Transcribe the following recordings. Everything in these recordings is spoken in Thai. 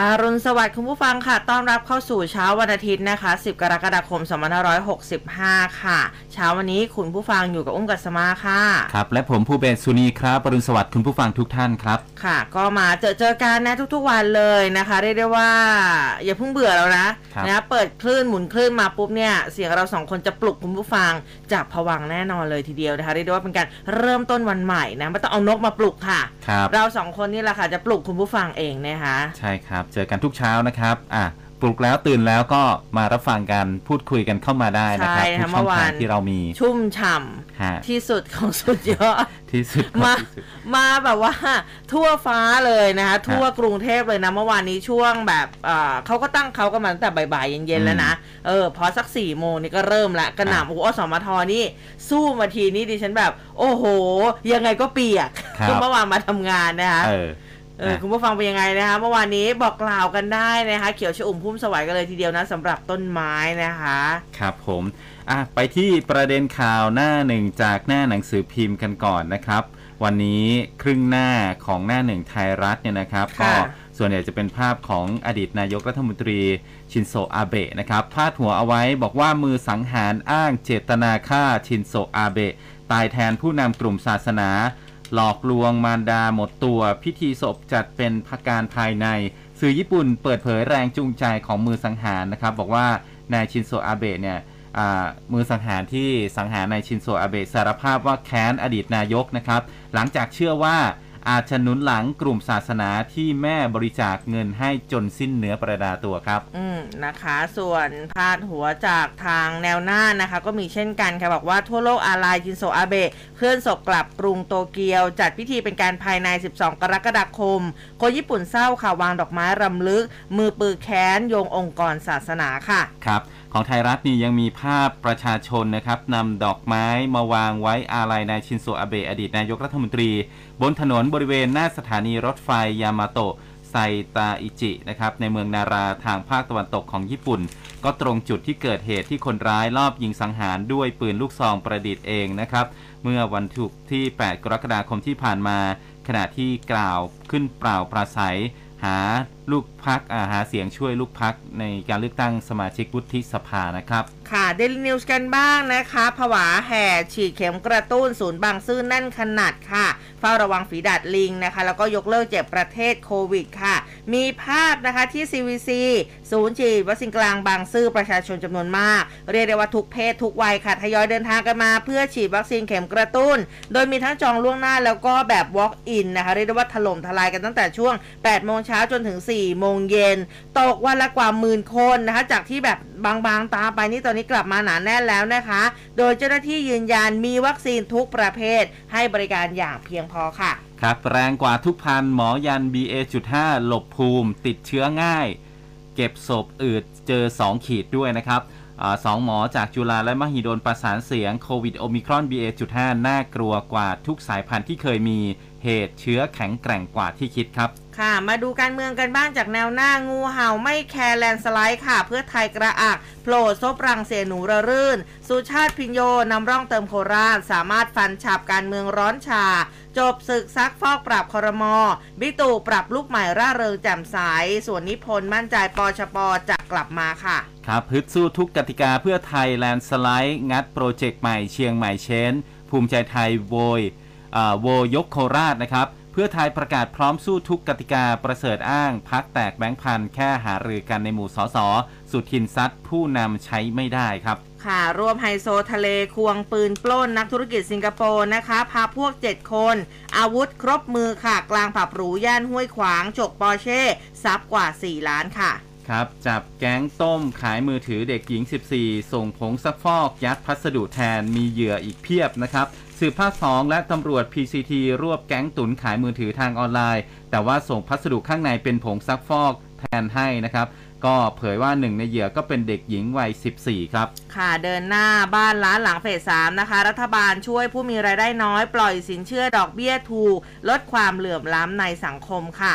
อารุณสวัสดิ์คุณผู้ฟังค่ะ ต้อนรับเข้าสู่เช้าวันอาทิตย์นะคะ 10 กรกฎาคม 2565 ค่ะ เช้าวันนี้คุณผู้ฟังอยู่กับอุ้มกัสมาค่ะ ครับ และผมผู้เบนสุนีครับปรุณสวัสดิ์คุณผู้ฟังทุกท่านครับ ค่ะ ก็มาเจอเจอกันนะทุกๆวันเลยนะคะเรียกได้ว่า อย่าเพิ่งเบื่อแล้วนะครับนะเปิดคลื่นหมุนคลื่นมาปุ๊บเนี่ยเสียงเราสองคนจะปลุกคุณผู้ฟังจากผวังค์แน่นอนเลยทีเดียวนะคะเรียกได้ว่าเป็นการเริ่มต้นวันใหม่นะไม่ต้องเอานกมาปลุกค่ะครับเราสองคนนี่แหละค่ะจะปลุกคุณผู้ฟังเองนะคะใช่ครับเจอกันทุกเช้านะครับอะปลุกแล้วตื่นแล้วก็มารับฟังกันพูดคุยกันเข้ามาได้นะครับใช่ทุค่ะกช่องเมื่อวาทานงที่เรามีชุ่มฉ่ฮะำที่สุดของสุดยอดที่สุดของมาที่สุดมาแบบว่า ทั่วฟ้าเลยนะคะทั่วกรุงเทพเลยนะเมื่อวานนี้ช่วงแบบเอ่อเขาก็ตั้งเขากันมาตั้งแต่บ่ายๆเย็นๆแล้วนะเออพอสักสี่โมงนี่ก็เริ่มละกระหครับน่ำโอ้โหอสมทนี่สู้มาทีนี้ดิฉันแบบ โอ้โห ยังไงก็เปียกครับเมื่อวานมาทำงานนะคะ เออเออนะคุณผู้ฟังเป็นยังไงนะคะเมื่อวานนี้บอกกล่าวกันได้นะคะเขียวชอุ่มพุ่มสวัยกันเลยทีเดียวนะสำหรับต้นไม้นะคะ ครับผมอะไปที่ประเด็นข่าวหน้าหนึ่งจากหน้าหนังสือพิมพ์กันก่อนนะครับ วันนี้ครึ่งหน้าของหน้าหนึ่งไทยรัฐเนี่ยนะครับก็ค่ะส่วนใหญ่จะเป็นภาพของอดีตนายกรัฐมนตรีชินโซอาเบะนะครับพาดหัวเอาไว้บอกว่ามือสังหารอ้างเจตนาฆ่าชินโซอาเบะตายแทนผู้นำกลุ่มศาสนา หลอกลวงมารดาหมดตัว พิธีศพจัดเป็นพการภายใน สื่อญี่ปุ่นเปิดเผยแรงจูงใจของมือสังหารนะครับ บอกว่านายชินโซอาเบะเนี่ยมือสังหารที่สังหารนายชินโซอาเบะสารภาพว่าแค้นอดีตนายกนะครับ หลังจากเชื่อว่า อาจจะหนุนหลังกลุ่มศาสนาที่แม่บริจาคเงินให้จนสิ้นเนื้อประดาตัวครับ อืมนะคะ ส่วนพาดหัวจากทางแนวหน้านะคะ ก็มีเช่นกันค่ะบอกว่าทั่วโลกอาลัยชินโซอาเบะเคลื่อนศพกลับกรุงโตเกียว จัดพิธีเป็นการภายใน 12 กรกฎาคม คนญี่ปุ่นเศร้าค่ะวางดอกไม้รำลึก มือปือแค้นโยงองค์กรศาสนาค่ะครับของไทยรัฐนี่ยังมีภาพประชาชนนะครับนำดอกไม้มาวางไว้อาลัยนายชินโซอาเบะอดีตนายกรัฐมนตรี บนถนนบริเวณหน้าสถานีรถไฟยามาโตะไซตาอิจินะครับในเมืองนาราทางภาคตะวันตกของญี่ปุ่น ก็ตรงจุดที่เกิดเหตุที่คนร้ายลอบยิงสังหารด้วยปืนลูกซองประดิษฐ์เองนะครับเมื่อวันศุกที่ 8 กรกฎาคมที่ผ่านมา ขณะที่กล่าวขึ้นเปล่าปราศัย หาลูกพักอาหาเสียงช่วยลูกพักในการเลือกตั้งสมาชิกวุฒิสภานะครับ ค่ะเดลินิวส์กันบ้างนะคะ ผวาแห่ฉีดเข็มกระตุ้นศูนย์บางซื่อแน่นขนาดค่ะ เฝ้าระวังฝีดาดลิงนะคะ แล้วก็ยกเลิกเจ็บประเทศโควิดค่ะ มีภาพนะคะที่ CVC ศูนย์ฉีดวัคซีนกลางบางซื่อประชาชนจำนวนมาก เรียกได้ว่าทุกเพศทุกวัยค่ะทยอยเดินทางกันมา เพื่อฉีดวัคซีนเข็มกระตุ้น โดยมีทั้งจองล่วงหน้าแล้วก็แบบ walk in นะคะ เรียกได้ว่าถล่มทลายกันตั้งแต่ช่วง 8 โมงเช้าจนถึง 4 โมงเย็นตกวันละกว่าหมื่นคนนะคะจากที่แบบบางๆตาไปนี่ตอนนี้กลับมาหนาแน่นแล้วนะคะ โดยเจ้าหน้าที่ยืนยันมีวัคซีนทุกประเภท ให้บริการอย่างเพียงพอค่ะ ครับแรงกว่าทุกพันหมอยัน BA.5 หลบภูมิ ติดเชื้อง่าย เก็บศพอืดเจอ 2 ขีดด้วยนะครับอสองหมอจากจุฬาและมหิดลประสานเสียงโควิดโอมิครอน BA.5 น่ากลัวกว่าทุกสายพันธุ์ที่เคยมีเหตุเชื้อแข็งแกร่งกว่าที่คิดครับ ค่ะ มาดูการเมืองกันบ้างจากแนวหน้างูเห่าไม่แคร์แลนสไลด์ค่ะ เพื่อไทยกระอักโผล่ซบรังเสี่ยหนูระรื่น สุชาติภิญโญนำร่องเติมโคราช สามารถฟันฉับการเมืองร้อนฉ่า จบศึกซักฟอกปรับคอรมอบิ๊กตู่ปรับลูกใหม่ร่าเริงแจ่มใสส่วนนิพนธ์มั่นใจปชปจะกลับมาค่ะครับฮึดสู้ทุกกติกาเพื่อไทยแลนสไลด์งัดโปรเจกต์ใหม่เชียงใหม่เชนภูมิใจไทยโวยอ่าโวยกโคราชนะครับ เพื่อไทยประกาศพร้อมสู้ทุกกติกาประเสริฐอ้าง พรรคแตกแบงก์พันแค่หารือกันในหมู่สสสุทินซัดผู้นำใช้ไม่ได้ครับค่ะรวบไฮโซทะเลควงปืนปล้นนักธุรกิจสิงคโปร์นะคะ พาพวก 7 คน อาวุธครบมือค่ะ กลางผับหรูย่านห้วยขวาง จกปอร์เช่ทรัพย์กว่า 4 ล้านค่ะ ครับ จับแก๊งต้มขายมือถือเด็กหญิง 14 ส่งผงซักฟอกยัดพัสดุแทนมีเหยื่ออีกเพียบนะครับ สืบภาค2และตำรวจ PCT รวบแก๊งตุนขายมือถือทางออนไลน์ แต่ว่าส่งพัสดุข้างในเป็นผงซักฟอกแทนให้นะครับก็เผยว่าหนึ่งในเหยื่อก็เป็นเด็กหญิงวัย 14 ครับ ค่ะเดินหน้าบ้านล้านหลังเฟสสามนะคะ รัฐบาลช่วยผู้มีรายได้น้อยปล่อยสินเชื่อดอกเบี้ยถูก ลดความเหลื่อมล้ำในสังคมค่ะ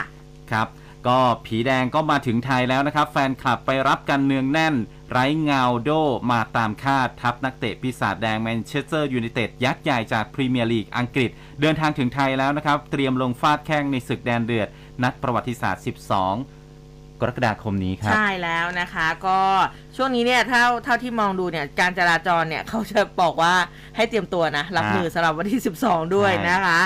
ครับ ก็ผีแดงก็มาถึงไทยแล้วนะครับ แฟนคลับไปรับกันเนืองแน่น ไร้เงาโด้มาตามคาดทัพนักเตะปีศาจแดงแมนเชสเตอร์ยูไนเต็ดยักษ์ใหญ่จากพรีเมียร์ลีกอังกฤษ เดินทางถึงไทยแล้วนะครับ เตรียมลงฟาดแข้งในศึกแดงเดือด นัดประวัติศาสตร์ 12กรกฎาคมนี้ครับใช่แล้วนะคะก็ช่วงนี้เนี่ยเท่าเท่าที่มองดูเนี่ยการจราจรเนี่ยเขาจะบอกว่าให้เตรียมตัวนะ รับมือสำหรับวันที่ 12 ด้วยใช่นะคะ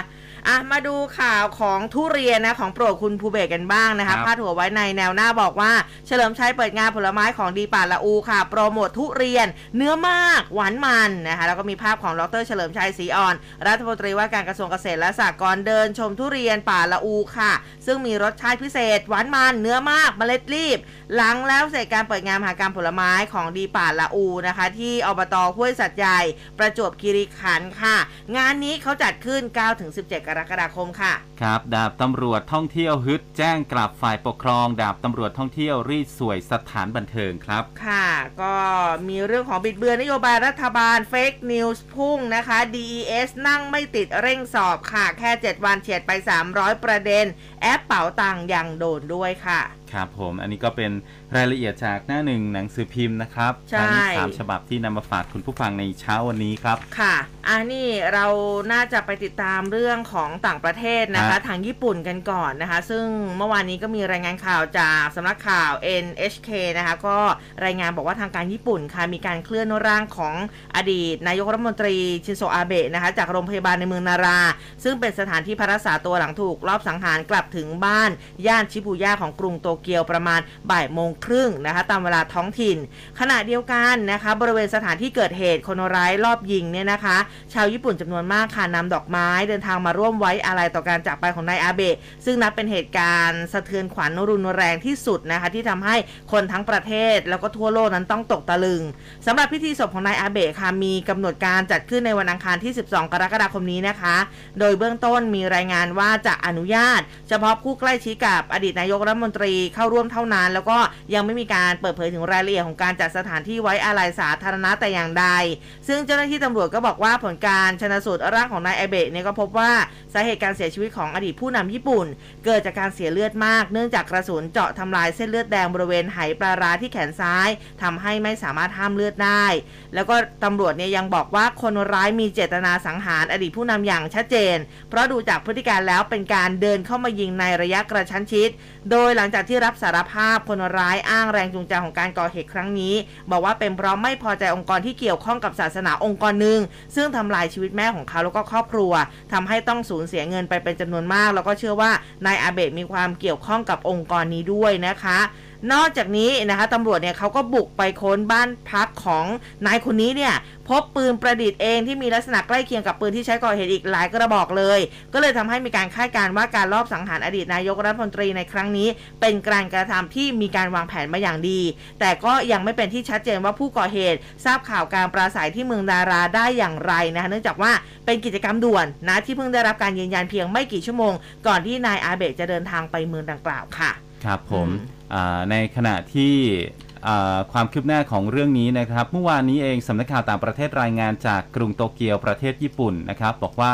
อะมาดูข่าวของทุเรียนนะของโปรดคุณภูเบศกันบ้างนะครัคะบพาดหัวไว้ในแนวหน้าบอกว่า เฉลิมชัยเปิดงานผลไม้ของดีป่าละอูค่ะ โปรโมททุเรียนเนื้อมากหวานมันนะคะแล้วก็มีภาพของดรเฉลิมชัยศรีอ่อน รัฐมนตรีว่าการกระทรวงเกษตรและสหกรณ์เดินชมทุเรียนป่าละอูค่ะ ซึ่งมีรสชาติพิเศษ หวานมันเนื้อมากเมล็ดรีบ หลังแล้วเสร็จการเปิดงานมหากรรมผลไม้ของดีป่าละอูนะคะ ที่อบตห้วยสัตว์ใหญ่ ประจวบคีรีขันธ์ค่ะ งานนี้เขาจัดขึ้น 9-17กรกฎาคมค่ะ ครับ ดาบตำรวจท่องเที่ยวฮึดแจ้งกลับฝ่ายปกครอง ดาบตำรวจท่องเที่ยวรีดสวยสถานบันเทิงครับ ค่ะ ก็มีเรื่องของบิดเบือนนโยบายรัฐบาลเฟกนิวส์พุ่งนะคะ DES นั่งไม่ติดเร่งสอบค่ะ แค่ 7 วันเฉียดไป 300 ประเด็น แอปเป๋าตังค์ยังโดนด้วยค่ะครับผมอันนี้ก็เป็นรายละเอียดจากหน้าหนึ่งหนังสือพิมพ์นะครับใช่ทั้งสามฉบับที่นำมาฝากคุณผู้ฟังในเช้าวันนี้ครับ ค่ะอ่านี่เราน่าจะไปติดตามเรื่องของต่างประเทศนะคะฮะทางญี่ปุ่นกันก่อนนะคะ ซึ่งเมื่อวานนี้ก็มีรายงานข่าวจากสำนักข่าว NHK นะคะ ก็รายงานบอกว่าทางการญี่ปุ่นค่ะมีการเคลื่อนร่างของอดีต นายกรัฐมนตรีชินโซอาเบะนะคะ จากโรงพยาบาลในเมืองนารา ซึ่งเป็นสถานที่พักรักษาตัวหลังถูกลอบสังหารกลับถึงบ้านย่านชิบูย่าของกรุงโตเเกียวประมาณบ่ายโมงครึ่งนะคะตามเวลาท้องถิ่น ขณะเดียวกันนะคะบริเวณสถานที่เกิดเหตุคนร้ายรอบยิงเนี่ยนะคะ ชาวญี่ปุ่นจำนวนมากค่ะนำดอกไม้เดินทางมาร่วมไว้อาลัยต่อการจากไปของนายอาเบะซึ่งนับเป็นเหตุการณ์สะเทือนขวัญรุนแรงที่สุดนะคะที่ทำให้คนทั้งประเทศแล้วก็ทั่วโลกนั้นต้องตกตะลึงสำหรับพิธีศพของนายอาเบะค่ะมีกำหนดการจัดขึ้นในวันอังคารที่ 12 กรกฎาคมนี้นะคะ โดยเบื้องต้นมีรายงานว่าจะอนุญาต เฉพาะผู้ใกล้ชิดกับอดีตนายกรัฐมนตรีเข้าร่วมเท่านั้น แล้วก็ยังไม่มีการเปิดเผยถึงรายละเอียดของการจัดสถานที่ไว้อาลัยสาธารณะแต่อย่างใด ซึ่งเจ้าหน้าที่ตำรวจก็บอกว่าผลการชนสูตรร่างของนายไอเบะเนี่ยก็พบว่าสาเหตุการเสียชีวิตของอดีตผู้นำญี่ปุ่น เกิดจากการเสียเลือดมาก เนื่องจากกระสุนเจาะทำลายเส้นเลือดแดงบริเวณไหปลาร้าที่แขนซ้ายทำให้ไม่สามารถห้ามเลือดได้ แล้วก็ตำรวจเนี่ยยังบอกว่าคนร้ายมีเจตนาสังหารอดีตผู้นำอย่างชัดเจน เพราะดูจากพฤติการแล้วเป็นการเดินเข้ามายิงในระยะกระชั้นชิด โดยหลังจากที่รับสารภาพคนร้ายอ้างแรงจูงใจของการก่อเหตุครั้งนี้ บอกว่าเป็นเพราะไม่พอใจองค์กรที่เกี่ยวข้องกับศาสนาองค์กรหนึ่งซึ่งทำลายชีวิตแม่ของเขาแล้วก็ครอบครัวทำให้ต้องสูญเสียเงินไปเป็นจำนวนมาก แล้วก็เชื่อว่านายอาเบะมีความเกี่ยวข้องกับองค์กรนี้ด้วยนะคะ นอกจากนี้นะคะตำรวจเนี่ยเขาก็บุกไปค้นบ้านพักของนายคนนี้เนี่ยพบปืนประดิษฐ์เองที่มีลักษณะใกล้เคียงกับปืนที่ใช้ก่อเหตุอีกหลายกระบอกเลย ก็เลยทำให้มีการคาดการณ์ว่าการลอบสังหารอดีตนายกรัฐมนตรีในครั้งนี้ เป็นการกระทำที่มีการวางแผนมาอย่างดี แต่ก็ยังไม่เป็นที่ชัดเจนว่าผู้ก่อเหตุ ทราบข่าวการปราศัยที่เมืองดาราได้อย่างไรนะคะเนื่องจากว่าเป็นกิจกรรมด่วนนะที่เพิ่งได้รับการยืนยันเพียงไม่กี่ชั่วโมง ก่อนที่นายอาเบะจะเดินทางไปเมืองดังกล่าวค่ะ ครับผมอืมอ่า ในขณะที่ความคืบหน้าของเรื่องนี้นะครับเมื่อวานนี้เองสำนักข่าวต่างประเทศรายงานจากกรุงโตเกียวประเทศญี่ปุ่นนะครับ บอกว่า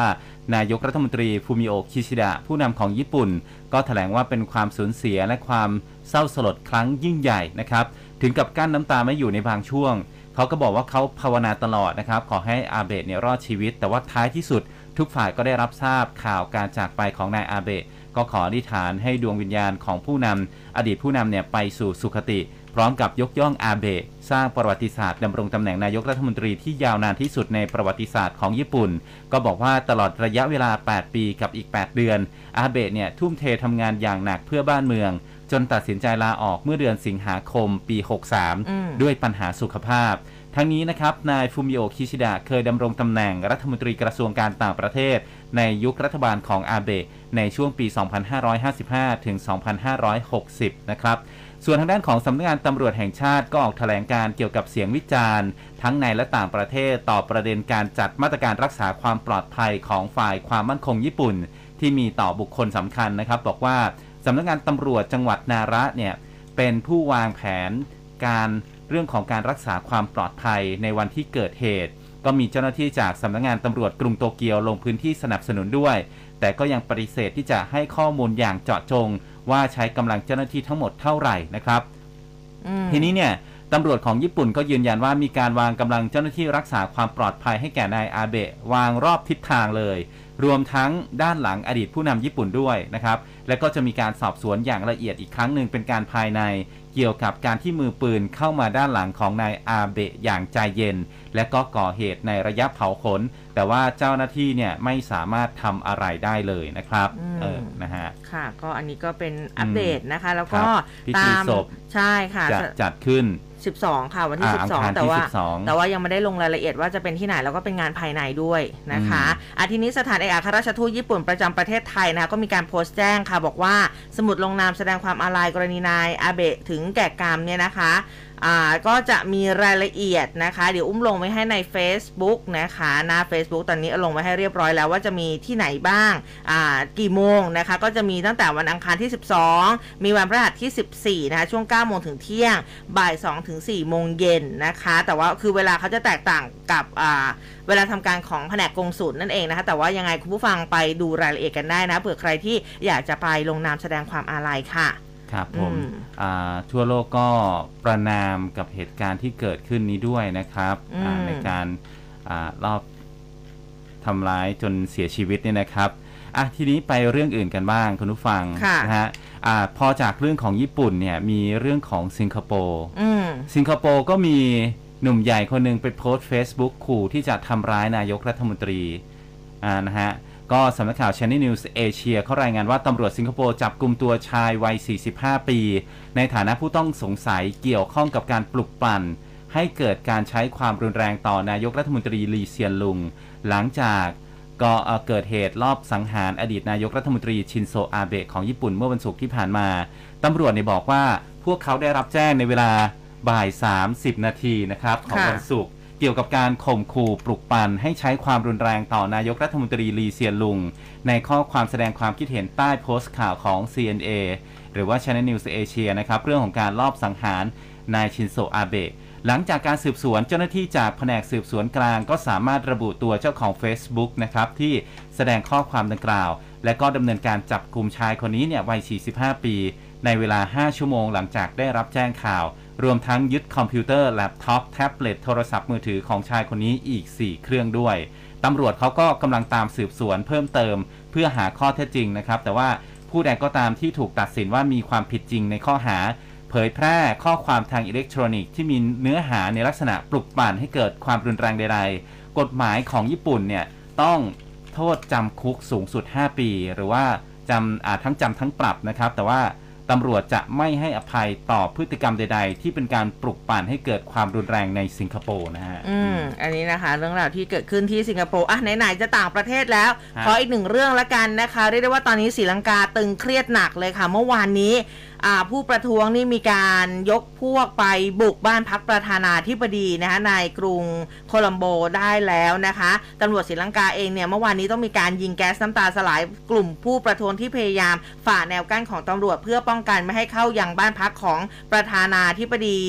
นายกรัฐมนตรีฟูมิโอะคิชิดะผู้นำของญี่ปุ่น ก็แถลงว่าเป็นความสูญเสียและความเศร้าสลดครั้งยิ่งใหญ่นะครับ ถึงกับกั้นน้ำตาไม่อยู่ในบางช่วง เขาก็บอกว่าเขาภาวนาตลอดนะครับ ขอให้อาเบะเนี่ยรอดชีวิต แต่ว่าท้ายที่สุด ทุกฝ่ายก็ได้รับทราบข่าวการจากไปของนายอาเบะ ก็ขออธิษฐานให้ดวงวิญญาณของผู้นำอดีตผู้นำเนี่ยไปสู่สุคติ พร้อมกับยกย่องอาเบะสร้างประวัติศาสตร์ดำรงตำแหน่งนายกรัฐมนตรีที่ยาวนานที่สุดในประวัติศาสตร์ของญี่ปุ่น ก็บอกว่าตลอดระยะเวลา 8 ปีกับอีก 8 เดือน อาเบะเนี่ยทุ่มเททำงานอย่างหนักเพื่อบ้านเมือง จนตัดสินใจลาออกเมื่อเดือนสิงหาคมปีอืม63 ด้วยปัญหาสุขภาพทั้งนี้นะครับ นายฟูมิโอะคิชิดะ เคยดำรงตำแหน่งรัฐมนตรีกระทรวงการต่างประเทศ ในยุครัฐบาลของอาเบะในช่วงปี 2555 ถึง 2560 นะครับ ส่วนทางด้านของสำนักงานตำรวจแห่งชาติก็ออกแถลงการเกี่ยวกับเสียงวิจารณ์ ทั้งในและต่างประเทศต่อประเด็นการจัดมาตรการรักษาความปลอดภัยของฝ่ายความมั่นคงญี่ปุ่น ที่มีต่อบุคคลสำคัญนะครับ บอกว่าสำนักงานตำรวจจังหวัดนาระเนี่ยเป็นผู้วางแผนการเรื่องของการรักษาความปลอดภัยในวันที่เกิดเหตุ ก็มีเจ้าหน้าที่จากสำนักงานตำรวจกรุงโตเกียวลงพื้นที่สนับสนุนด้วย แต่ก็ยังปฏิเสธที่จะให้ข้อมูลอย่างเจาะจง ว่าใช้กำลังเจ้าหน้าที่ทั้งหมดเท่าไหร่นะครับอืมทีนี้เนี่ยตำรวจของญี่ปุ่นก็ยืนยันว่ามีการวางกำลังเจ้าหน้าที่รักษาความปลอดภัยให้แก่นายอาเบะวางรอบทิศทางเลย รวมทั้งด้านหลังอดีตผู้นำญี่ปุ่นด้วยนะครับ และก็จะมีการสอบสวนอย่างละเอียดอีกครั้งหนึ่งเป็นการภายใน เกี่ยวกับการที่มือปืนเข้ามาด้านหลังของนายอาเบะอย่างใจเย็น และก็ก่อเหตุในระยะเผาขน แต่ว่าเจ้าหน้าที่เนี่ยไม่สามารถทำอะไรได้เลยนะครับอืมเออนะฮะค่ะ ก็อันนี้ก็เป็นอัปเดตนะคะ แล้วก็ครับพิธีตามศพใช่ค่ะจะจัดขึ้น 12 ค่ะวันที่ อ่าอังคาร12 แต่ที่ว่า 12 แต่ว่ายังไม่ได้ลงรายละเอียดว่าจะเป็นที่ไหนแล้วก็เป็นงานภายในด้วยนะคะอาทีนี้สถานเอกอัครราชทูตญี่ปุ่นประจำประเทศไทยนะคะก็มีการโพสต์แจ้งค่ะ บอกว่าสมุดลงนามแสดงความอาลัยกรณีนายอาเบะถึงแก่กรรมเนี่ยนะคะ อ่าก็จะมีรายละเอียดนะคะ เดี๋ยวอุ้มลงไว้ให้ใน Facebook นะคะหน้า Facebook ตอนนี้ลงไว้ให้เรียบร้อยแล้วว่าจะมีที่ไหนบ้างอ่ากี่โมงนะคะ ก็จะมีตั้งแต่วันอังคารที่ 12 มีวันพฤหัสที่ 14 นะคะ ช่วง 9 โมงถึงเที่ยง บ่าย 2 ถึง 4 โมงเย็นนะคะ แต่ว่าคือเวลาเขาจะแตกต่างกับอ่าเวลาทำการของแผนกกงสุลนั่นเองนะคะ แต่ว่ายังไงคุณผู้ฟังไปดูรายละเอียดกันได้นะเผื่อใครที่อยากจะไปลงนามแสดงความอาลัยค่ะ ครับผมอืมอ่าทั่วโลกก็ประนามกับเหตุการณ์ที่เกิดขึ้นนี้ด้วยนะครับอืมอ่าในการอารอบทำร้ายจนเสียชีวิตเนี่ยนะครับอะทีนี้ไปเรื่องอื่นกันบ้างคุณผู้ฟังค่ะนะฮะอ่าพอจากเรื่องของญี่ปุ่นเนี่ยมีเรื่องของสิงคโปร์อืมสิงคโปร์ก็มีหนุ่มใหญ่คนหนึ่งไปโพสต์ Facebook ขู่ที่จะทำร้ายนายกรัฐมนตรีอ่านะฮะ ก็สำนักข่าว Channel News Asia เขารายงานว่าตำรวจสิงคโปร์จับกลุ่มตัวชายวัย 45 ปี ในฐานะผู้ต้องสงสัยเกี่ยวข้องกับการปลุกปั่น ให้เกิดการใช้ความรุนแรงต่อนายกรัฐมนตรีลีเซียนลุง หลังจากก็เอ่อเกิดเหตุลอบสังหารอดีตนายกรัฐมนตรีชินโซอาเบะของญี่ปุ่นเมื่อวันศุกร์ที่ผ่านมา ตำรวจเนี่ยบอกว่าพวกเขาได้รับแจ้งในเวลาบ่าย 30 นาทีนะครับของวันศุกร์ เกี่ยวกับการข่มขู่ปลุกปั่นให้ใช้ความรุนแรงต่อนายกรัฐมนตรีลีเซียนลุง ในข้อความแสดงความคิดเห็นใต้โพสต์ข่าวของ CNA หรือว่า Channel News Asia นะครับเรื่องของการลอบสังหารนายชินโซอาเบะหลังจากการสืบสวนเจ้าหน้าที่จากแผนกสืบสวนกลางก็สามารถระบุตัวเจ้าของ Facebook นะครับที่แสดงข้อความดังกล่าว และก็ดำเนินการจับกลุ่มชายคนนี้เนี่ยวัย 45 ปี ในเวลา 5 ชั่วโมงหลังจากได้รับแจ้งข่าว รวมทั้งยึดคอมพิวเตอร์แล็ปท็อปแท็บเล็ตโทรศัพท์มือถือของชายคนนี้อีก 4 เครื่องด้วยตำรวจเขาก็กำลังตามสืบสวนเพิ่มเติม เพื่อหาข้อเท็จจริงนะครับ แต่ว่าผู้ใดก็ตามที่ถูกตัดสินว่ามีความผิดจริงในข้อหา เผยแพร่ข้อความทางอิเล็กทรอนิกส์ที่มีเนื้อหาในลักษณะปลุกปั่นให้เกิดความรุนแรงใดๆ กฎหมายของญี่ปุ่นเนี่ยต้องโทษจำคุกสูงสุด 5 ปี หรือว่าจำอ่าทั้งจำทั้งปรับนะครับ แต่ว่า ตำรวจจะไม่ให้อภัยต่อพฤติกรรมใด ๆ ที่เป็นการปลุกปั่นให้เกิดความรุนแรงในสิงคโปร์นะฮะอืมอันนี้นะคะ เรื่องราวที่เกิดขึ้นที่สิงคโปร์อะไหนๆจะต่างประเทศแล้วฮะขออีกหนึ่งเรื่องละกันนะคะเรียกได้ว่าตอนนี้ศรีลังกาตึงเครียดหนักเลยค่ะ เมื่อวานนี้อ่าผู้ประท้วงนี่มีการยกพวกไปบุกบ้านพักประธานาธิบดีนะคะในกรุง โคลัมโบได้แล้วนะคะตำรวจศรีลังกาเองเนี่ยเมื่อวานนี้ต้องมีการยิงแก๊สน้ำตาสลายกลุ่มผู้ประท้วงที่พยายาม ฝ่าแนวกั้นของตำรวจเพื่อป้องกันไม่ให้เข้ายังบ้านพักของประธานาธิบดี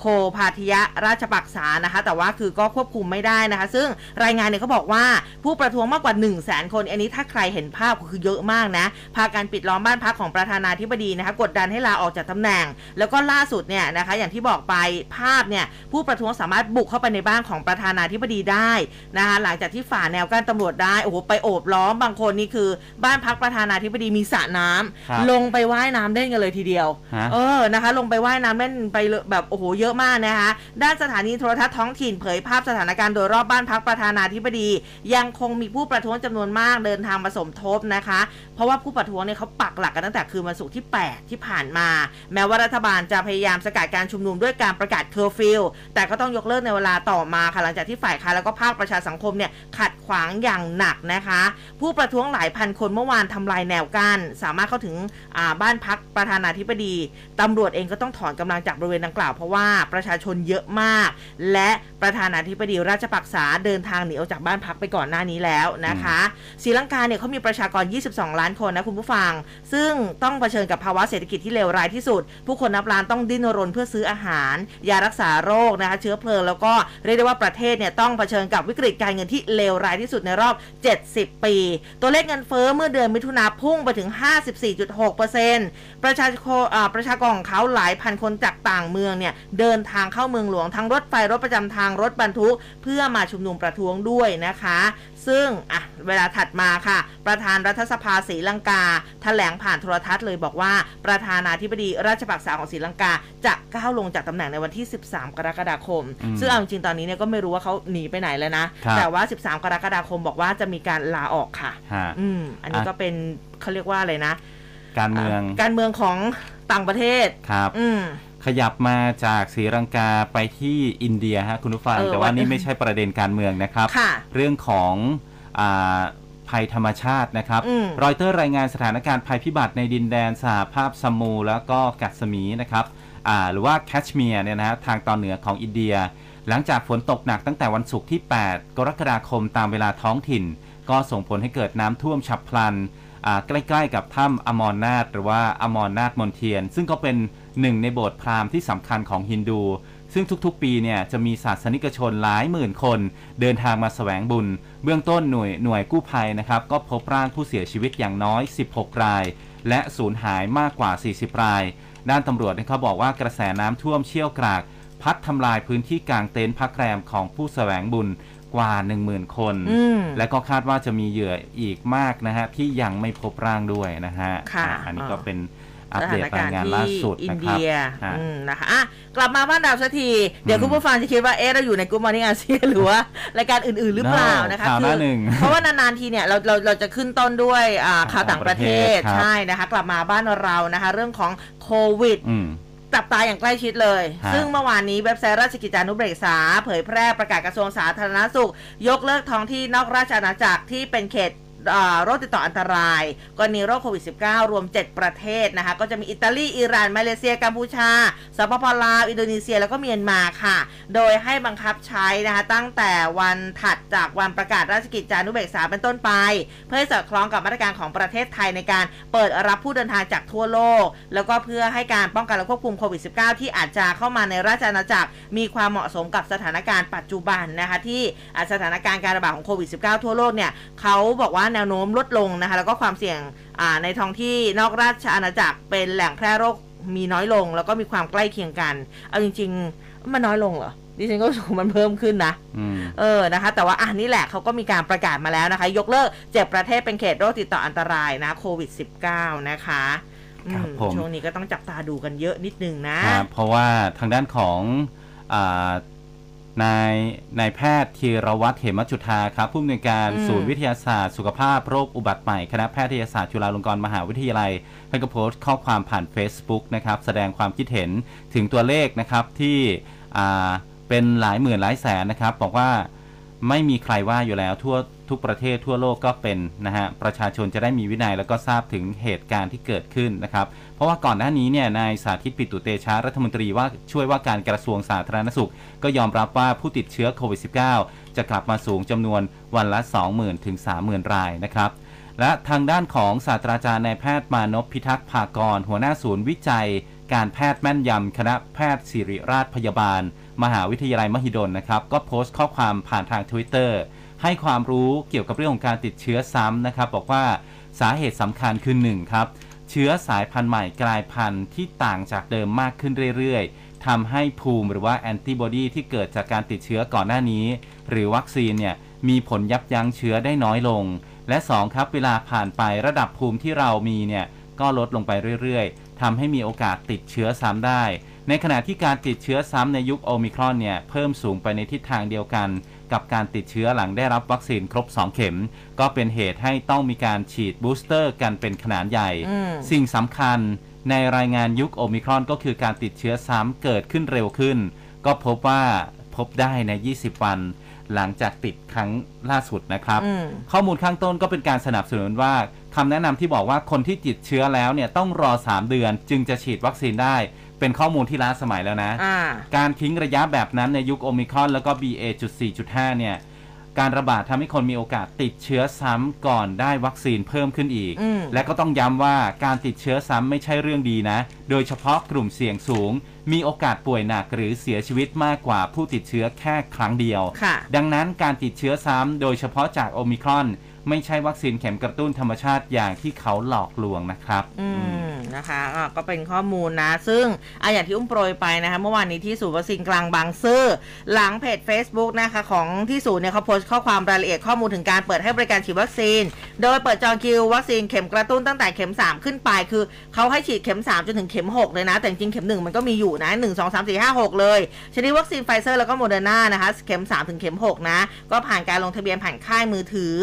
โคพาธิยะราชปักษานะคะ แต่ว่าคือก็ควบคุมไม่ได้นะคะ ซึ่งรายงานเนี่ยเขาบอกว่าผู้ประท้วงมากกว่า 1 0 0 0 0แสนคน อันนี้ถ้าใครเห็นภาพก็คือเยอะมากนะ พาการปิดล้อมบ้านพักของประธานาธิบดีนะคะ กดดันให้ลาออกจากตำแหน่ง แล้วก็ล่าสุดเนี่ยนะคะ อย่างที่บอกไปภาพเนี่ยผู้ประท้วงสามารถบุกเข้าไปในบ้านของประธานาธิบดีได้นะคะหลังจากที่ฝ่าแนวกั้นตำรวจได้โอ้โหไปโอบล้อมบางคนนี่คือ บ้านพักประธานาธิบดีมีสระน้ำครับลงไปว่ายน้ำเล่นกันเลยทีเดียวฮะเออนะคะ ลงไปว่ายน้ำเล่นไปเลยแบบโอ้โหเยอะมากนะคะด้านสถานีโทรทัศน์ท้องถิ่นเผยภาพสถานการณ์โดยรอบบ้านพักประธานาธิบดี ยังคงมีผู้ประท้วงจำนวนมากเดินทางมาสมทบนะคะ เพราะว่าผู้ประท้วงเนี่ยเขาปักหลักกันตั้งแต่คืนวันศุกร์ที่ 8 ที่ผ่านมา แม้ว่ารัฐบาลจะพยายามสกัดการชุมนุมด้วยการประกาศเคอร์ฟิวแต่ก็ต้องยกเลิกในเวลาต่อมาค่ะหลังจากที่ฝ่ายค้านแล้วก็ภาคประชาสังคมเนี่ยขัดขวางอย่างหนักนะคะ ผู้ประท้วงหลายพันคนเมื่อวานทำลายแนวกั้นสามารถเข้าถึงบ้านพักประธานาธิบดีตำรวจเองก็ต้องถอนกำลังจากบริเวณดังกล่าวเพราะว่าประชาชนเยอะมาก และประธานาธิบดีราชปักษาเดินทางหนีออกจากบ้านพักไปก่อนหน้านี้แล้วนะคะศรีลังกาเนี่ยเขามีประชากร 22 ล้านคนนะคุณผู้ฟัง ซึ่งต้องเผชิญกับภาวะเศรษฐกิจที่เลวร้ายที่สุด ผู้คนนับล้านต้องดิ้นรนเพื่อซื้ออาหาร ยารักษาโรคนะคะเชื้อเพลิงแล้วก็เรียกได้ว่าประเททศเนี่ยต้องเผชิญกับวิกฤตการเงินที่เลวร้ายที่สุดในรอบ 70 ปี ตัวเลขเงินเฟ้อเมื่อเดือนมิถุนาพุ่งไปถึง 54.6% ประชาชนอ่าประชากรของเขาหลายพันคนจากต่างเมืองเนี่ยเดินทางเข้าเมืองหลวงทั้งรถไฟรถประจำทางรถบรรทุก เพื่อมาชุมนุมประท้วงด้วยนะคะ ซึ่งอะเวลาถัดมาค่ะ ประธานรัฐสภาศรีลังกาแถลงผ่านโทรทัศน์เลยบอกว่าประธานาธิบดีราชปักษาของศรีลังกา จะก้าวลงจากตำแหน่งในวันที่ 13 กรกฎาคมอืมซึ่งเอาจริงๆตอนนี้เนี่ยก็ไม่รู้ว่าเขาหนีไปไหนแล้วนะครับแต่ว่า 13 กรกฎาคมบอกว่าจะมีการลาออกค่ะฮะอืม อันนี้อะก็เป็นเขาเรียกว่าอะไรนะ การเมืองการเมืองของต่างประเทศครับ อืมขยับมาจากศรีลังกาไปที่อินเดียฮะคุณผู้ฟังเออแต่ว่าวันนี่ไม่ใช่ประเด็นการเมืองนะครับค่ะเรื่องของอาภัยธรรมชาตินะครับอืมรอยเตอร์รายงานสถานการณ์ภัยพิบัติในดินแดนสหภาพซัมมูแล้วก็กัสมีนะครับอ่าหรือว่าแคชเมียร์เนี่ยนะฮะทางตอนเหนือของอินเดีย หลังจากฝนตกหนักตั้งแต่วันศุกร์ที่ 8 กรกฎาคมตามเวลาท้องถิ่น ก็ส่งผลให้เกิดน้ำท่วมฉับพลันอ่า ใกล้ๆกับถ้ำอมรนาถหรือว่าอมรนาถมนเทียน ซึ่งก็เป็นหนึ่งในโบสถ์พราหมณ์ที่สำคัญของฮินดู ซึ่งทุกๆ ปีเนี่ยจะมีศาสนิกชนหลายหมื่นคน เดินทางมาแสวงบุญ เบื้องต้นหน่วยหน่วยกู้ภัยนะครับก็พบร่างผู้เสียชีวิตอย่างน้อย 16 ราย และสูญหายมากกว่า 40 ราย ด้านตำรวจเขาบอกว่ากระแสน้ำท่วมเชี่ยวกราก พัดทำลายพื้นที่กลางเต็นท์พักแรมของผู้แสวงบุญ กว่า 10,000 คนอืมและก็คาดว่าจะมีเหยื่ออีกมากนะฮะ ที่ยังไม่พบร่างด้วยนะฮะค่ะอะอันนี้ก็อ่าเป็นอัปสเดถาตนการรายณ์งานที่ล่าสุดอินนะครับเดียฮะอืมนะคะอะกลับมาบ้านดาวสักที เดี๋ยวอืมคุณผู้ฟังจะคิดว่าเอ๊ะเราอยู่ในกลุ่มมอร์นิ่งอาเซียนหรือว่ารายการอื่น ๆ หรือเปล่า No นะคะข่าวหน้าหนึ่งเพราะว่านานๆทีเนี่ยเราเราเราจะขึ้นต้นด้วยอ่าข่าวต่างประเทศครับใช่นะคะ กลับมาบ้านเรานะคะ เรื่องของโควิดอืม จับตาอย่างใกล้ชิดเลย ฮะซึ่งเมื่อวานนี้เว็บไซต์ราชกิจจานุเบกษา เผยแพร่ประกาศกระทรวงสาธารณสุข ยกเลิกท้องที่นอกราชอาณาจักรที่เป็นเขตอ่า โรคติดต่ออันตรายกรณีโรคโควิด -19 รวม 7 ประเทศนะคะ ก็จะมีอิตาลี อิหร่าน มาเลเซีย กัมพูชาสปปลาว อินโดนีเซีย แล้วก็เมียนมาค่ะ โดยให้บังคับใช้นะคะ ตั้งแต่วันถัดจากวันประกาศราชกิจจานุเบกษาเป็นต้นไป เพื่อให้สอดคล้องกับมาตรการของประเทศไทยในการเปิดรับผู้เดินทางจากทั่วโลก แล้วก็เพื่อให้การป้องกันและควบคุมโควิด -19 ที่อาจจะเข้ามาในราชอาณาจักร มีความเหมาะสมกับสถานการณ์ปัจจุบันนะคะที่สถานการณ์การระบาดของโควิด -19 ทั่วโลกเนี่ยเขาบอกว่าแนวโน้มลดลงนะคะแล้วก็ความเสี่ยงอ่าในท้องที่นอกราชอาณาจักรเป็นแหล่งแพร่โรคมีน้อยลง แล้วก็มีความใกล้เคียงกัน เอาจริง ๆ มันน้อยลงเหรอดิฉันก็รู้สึกว่ามันเพิ่มขึ้นนะอืมเออนะคะ แต่ว่าอะนี่แหละเขาก็มีการประกาศมาแล้วนะคะ ยกเลิกเจ็ดประเทศเป็นเขตโรคติดต่ออันตรายนะโควิด -19 นะคะอืครับผมช่วงนี้ก็ต้องจับตาดูกันเยอะนิดนึงนะครับเพราะว่าทางด้านของอา นายนายแพทย์ธีรวัตรเหมจุธาครับผู้อำนวยการอืมศูนย์วิทยาศาสตร์ สุขภาพโรคอุบัติใหม่คณะแพทยศาสตร์จุฬาลงกรณ์มหาวิทยาลัยท่านก็โพสต์ข้อความผ่าน Facebook นะครับแสดงความคิดเห็นถึงตัวเลขนะครับที่อ่าเป็นหลายหมื่นหลายแสนนะครับบอกว่า ไม่มีใครว่าอยู่แล้วทั่วทุกประเทศทั่วโลกก็เป็นนะฮะประชาชนจะได้มีวินัยแล้วก็ทราบถึงเหตุการณ์ที่เกิดขึ้นนะครับ เพราะว่าก่อนหน้านี้เนี่ยนายสาธิตปิตุเตชะรัฐมนตรีว่าช่วยว่าการกระทรวงสาธารณสุข ก็ยอมรับว่าผู้ติดเชื้อโควิด -19 จะกลับมาสูงจำนวนวันละ 20,000ถึง30,000 รายนะครับและทางด้านของศาสตราจารย์นายแพทย์มานพพิทักษ์ภากร หัวหน้าศูนย์วิจัย การแพทย์แม่นยำคณะแพทย์ศิริราชพยาบาลมหาวิทยาลัยมหิดลนะครับ ก็โพสต์ข้อความผ่านทาง Twitter ให้ความรู้เกี่ยวกับเรื่องของการติดเชื้อซ้ำนะครับ บอกว่าสาเหตุสำคัญคือ1ครับ เชื้อสายพันธุ์ใหม่กลายพันธุ์ที่ต่างจากเดิมมากขึ้นเรื่อยๆทำให้ภูมิหรือว่าแอนติบอดีที่เกิดจากการติดเชื้อก่อนหน้านี้ หรือวัคซีนเนี่ยมีผลยับยั้งเชื้อได้น้อยลง และ 2 ครับ เวลาผ่านไประดับภูมิที่เรามีเนี่ยก็ลดลงไปเรื่อยๆทำให้มีโอกาสติดเชื้อซ้ำได้ ในขณะที่การติดเชื้อซ้ำในยุคโอมิครอนเนี่ยเพิ่มสูงไปในทิศทางเดียวกัน กับการติดเชื้อหลังได้รับวัคซีนครบ 2 เข็ม ก็เป็นเหตุให้ต้องมีการฉีดบูสเตอร์กันเป็นขนาดใหญ่อืมสิ่งสำคัญในรายงานยุคโอมิครอนก็คือการติดเชื้อซ้ำเกิดขึ้นเร็วขึ้น ก็พบว่าพบได้ใน 20 วัน หลังจากติดครั้งล่าสุดนะครับอืมข้อมูลข้างต้นก็เป็นการสนับสนุนว่าคำแนะนำที่บอกว่าคนที่ติดเชื้อแล้วเนี่ยต้องรอ 3 เดือนจึงจะฉีดวัคซีนได้ เป็นข้อมูลที่ล้าสมัยแล้วนะ อ่า การทิ้งระยะแบบนั้นในยุคโอมิครอนแล้วก็ BA.4.5 เนี่ย การระบาดทำให้คนมีโอกาสติดเชื้อซ้ำก่อนได้วัคซีนเพิ่มขึ้นอีก อืม และก็ต้องย้ำว่าการติดเชื้อซ้ำไม่ใช่เรื่องดีนะ โดยเฉพาะกลุ่มเสี่ยงสูง มีโอกาสป่วยหนักหรือเสียชีวิตมากกว่าผู้ติดเชื้อแค่ครั้งเดียว ค่ะ ดังนั้นการติดเชื้อซ้ำโดยเฉพาะจากโอมิครอน ไม่ใช่วัคซีนเข็มกระตุ้นธรรมชาติอย่างที่เขาหลอกลวงนะครับ อืมนะคะอะก็เป็นข้อมูลนะ ซึ่งอะอย่างที่อุ้มโปรยไปนะคะ เมื่อวานนี้ที่ศูนย์วัคซีนกลางบางซื่อหลังเพจ Facebook นะคะของที่ศูนย์เนี่ยเขาโพสต์ข้อความรายละเอียดข้อมูลถึงการเปิดให้บริการฉีดวัคซีน โดยเปิดจองคิววัคซีนเข็มกระตุ้นตั้งแต่เข็ม 3 ขึ้นไปคือเขาให้ฉีดเข็ม 3 จนถึงเข็ม 6 เลยนะ แต่จริงๆเข็ม 1 มันก็มีอยู่นะ 1 2 3 4 5 6 เลยชนิดวัคซีนไฟเซอร์แล้วก็โมเดอร์นานะคะเข็ม 3 ถึงเข็ม 6 นะ ก็ผ่านการลงทะเบียนผ่านค่ายมือถือ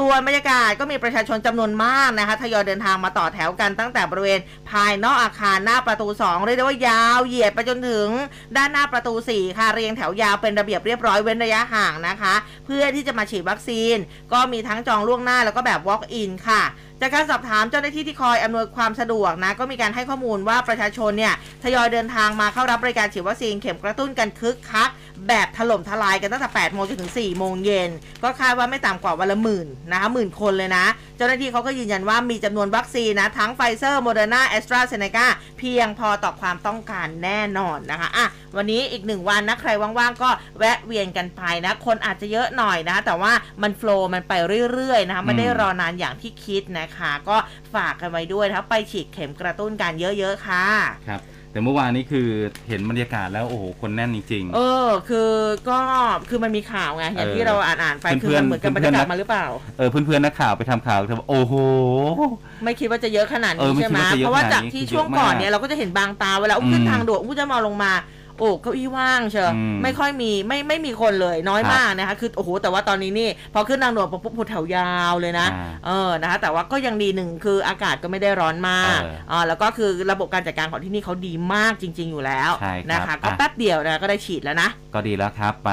ส่วนบรรยากาศก็มีประชาชนจำนวนมากนะคะทยอยเดินทางมาต่อแถวกันตั้งแต่บริเวณ ภายนอกอาคารหน้าประตู 2 เรียกได้ว่ายาวเหยียดไปจนถึงด้านหน้าประตู 4 ค่ะ เรียงแถวยาวเป็นระเบียบเรียบร้อยเว้นระยะห่างนะคะ เพื่อที่จะมาฉีดวัคซีน ก็มีทั้งจองล่วงหน้าแล้วก็แบบ walk in ค่ะ จากการสอบถามเจ้าหน้าที่ที่คอยอำนวยความสะดวกนะก็มีการให้ข้อมูลว่าประชาชนเนี่ยทยอยเดินทางมาเข้ารับบริการฉีดวัคซีนเข็มกระตุ้นกันคึกคักแบบถล่มทลายกันตั้งแต่8โมงจนถึง4โมงเย็นก็คาดว่าไม่ต่ำกว่าวันละหมื่นนะคะหมื่นคนเลยนะ เจ้าหน้าที่เขาก็ยืนยันว่ามีจำนวนวัคซีนนะทั้งไฟเซอร์โมเดอร์นาแอสตราเซเนกาเพียงพอต่อความต้องการแน่นอนนะคะอะวันนี้อีกหนึ่งวันนะใครว่างๆก็แวะเวียนกันไปนะคนอาจจะเยอะหน่อยนะแต่ว่ามัน flow มันไปเรื่อยๆนะคะไม่ได้รอนานอย่างที่คิดนะคะก็ฝากกันไว้ด้วยนะคะไปฉีดเข็มกระตุ้นกันเยอะๆค่ะ ครับแต่เมื่อวานนี้คือเห็นบรรยากาศแล้วโอ้โหคนแน่นจริงเออ คือก็คือมันมีข่าวไงอย่างที่เออเราอ่านอ่านๆไปคือเพื่อนๆมันเหมือนกับบรรยากาศมาหรือเปล่าๆเออเพื่อนๆนักข่าวไปทำข่าวแต่ว่าโอ้โห ไม่คิดว่าจะเยอะขนาดเอนี้อไม่ใช่ไหมคิดว่าจะเยอะเพราะว่าขนาดจากนี้ที่คือช่วงเยอะก่อนมากเนี่ยเราก็จะเห็นบางตาเวลาอุ้มขึ้นอืมทางด่วนอุ้มจะมองลงมา โอ้เก้าอี้ว่างเชียวอืมไม่ค่อยมีไม่ไม่มีคนเลยน้อยครับมากนะคะคือโอ้โหแต่ว่าตอนนี้นี่พอขึ้นทางด่วนปุ๊บปุ๊บแถวยาวเลยนะอ่าเออนะคะแต่ว่าก็ยังดีหนึ่งคืออากาศก็ไม่ได้ร้อนมากเอออ่าแล้วก็คือระบบการจัดการของที่นี่เขาดีมากจริง ๆ อยู่แล้วใช่ครับนะคะก็อะแป๊บเดียวนะก็ได้ฉีดแล้วนะ ก็ดีแล้วครับไป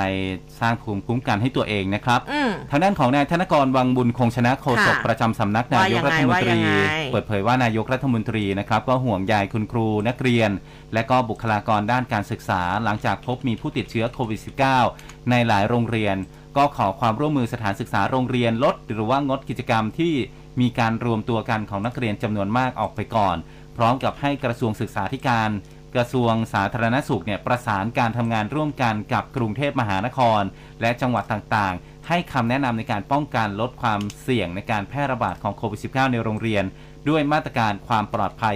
สร้างภูมิคุ้มกันให้ตัวเองนะครับอืมทางด้านของนายธนกรวังบุญคงชนะโฆษกค่ะประจำสำนักนายกรัฐมนว่าตยัรีงไงเปิดเผยว่านายกรัฐมนตรีนะครับก็ห่วงใยคุณครูนักเรียน และก็บุคลากรด้านการศึกษาหลังจากพบมีผู้ติดเชื้อโควิด -19 ในหลายโรงเรียน ก็ขอความร่วมมือสถานศึกษาโรงเรียนลด หรือว่างดกิจกรรมที่มีการรวมตัวกันของนักเรียนจำนวนมากออกไปก่อน พร้อมกับให้กระทรวงศึกษาธิการ กระทรวงสาธารณสุขเนี่ยประสานการทำงานร่วมกันกับกรุงเทพมหานคร และจังหวัดต่างๆ ให้คำแนะนำในการป้องกันลดความเสี่ยงในการแพร่ระบาดของโควิด -19 ในโรงเรียน ด้วยมาตรการความปลอดภัย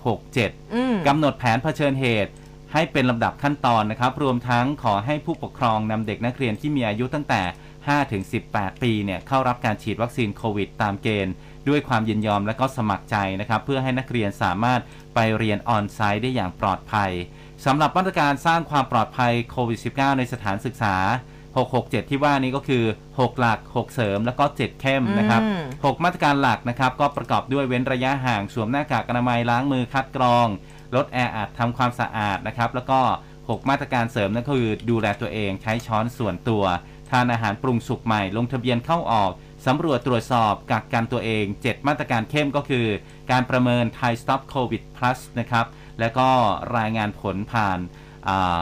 667อืมกำหนดแผนเผชิญเหตุ ให้เป็นลำดับขั้นตอนนะครับ รวมทั้งขอให้ผู้ปกครองนำเด็กนักเรียนที่มีอายุตั้งแต่ 5 ถึง 18 ปีเนี่ยเข้ารับการฉีดวัคซีนโควิด ตามเกณฑ์ ด้วยความยินยอมและก็สมัครใจนะครับ เพื่อให้นักเรียนสามารถไปเรียนออนไซต์ได้อย่างปลอดภัยสำหรับมาตรการสร้างความปลอดภัยโควิด -19 ในสถานศึกษา 667 ที่ว่านี้ก็คือ 6 หลัก 6 เสริมแล้วก็ 7 เข้มนะครับอืม6มาตรการหลักนะครับ ก็ประกอบด้วยเว้นระยะห่างสวมหน้ากากอนามัยล้างมือคัดกรอง ลดแออัดทำความสะอาดนะครับแล้วก็ 6 มาตรการเสริมนั่นก็คือดูแลตัวเองใช้ช้อนส่วนตัวทานอาหารปรุงสุกใหม่ลงทะเบียนเข้าออกสำรวจตรวจสอบกักกันตัวเอง 7 มาตรการเข้มก็คือ การประเมิน Thai Stop COVID Plus นะครับแล้วก็รายงานผลผ่านอ่า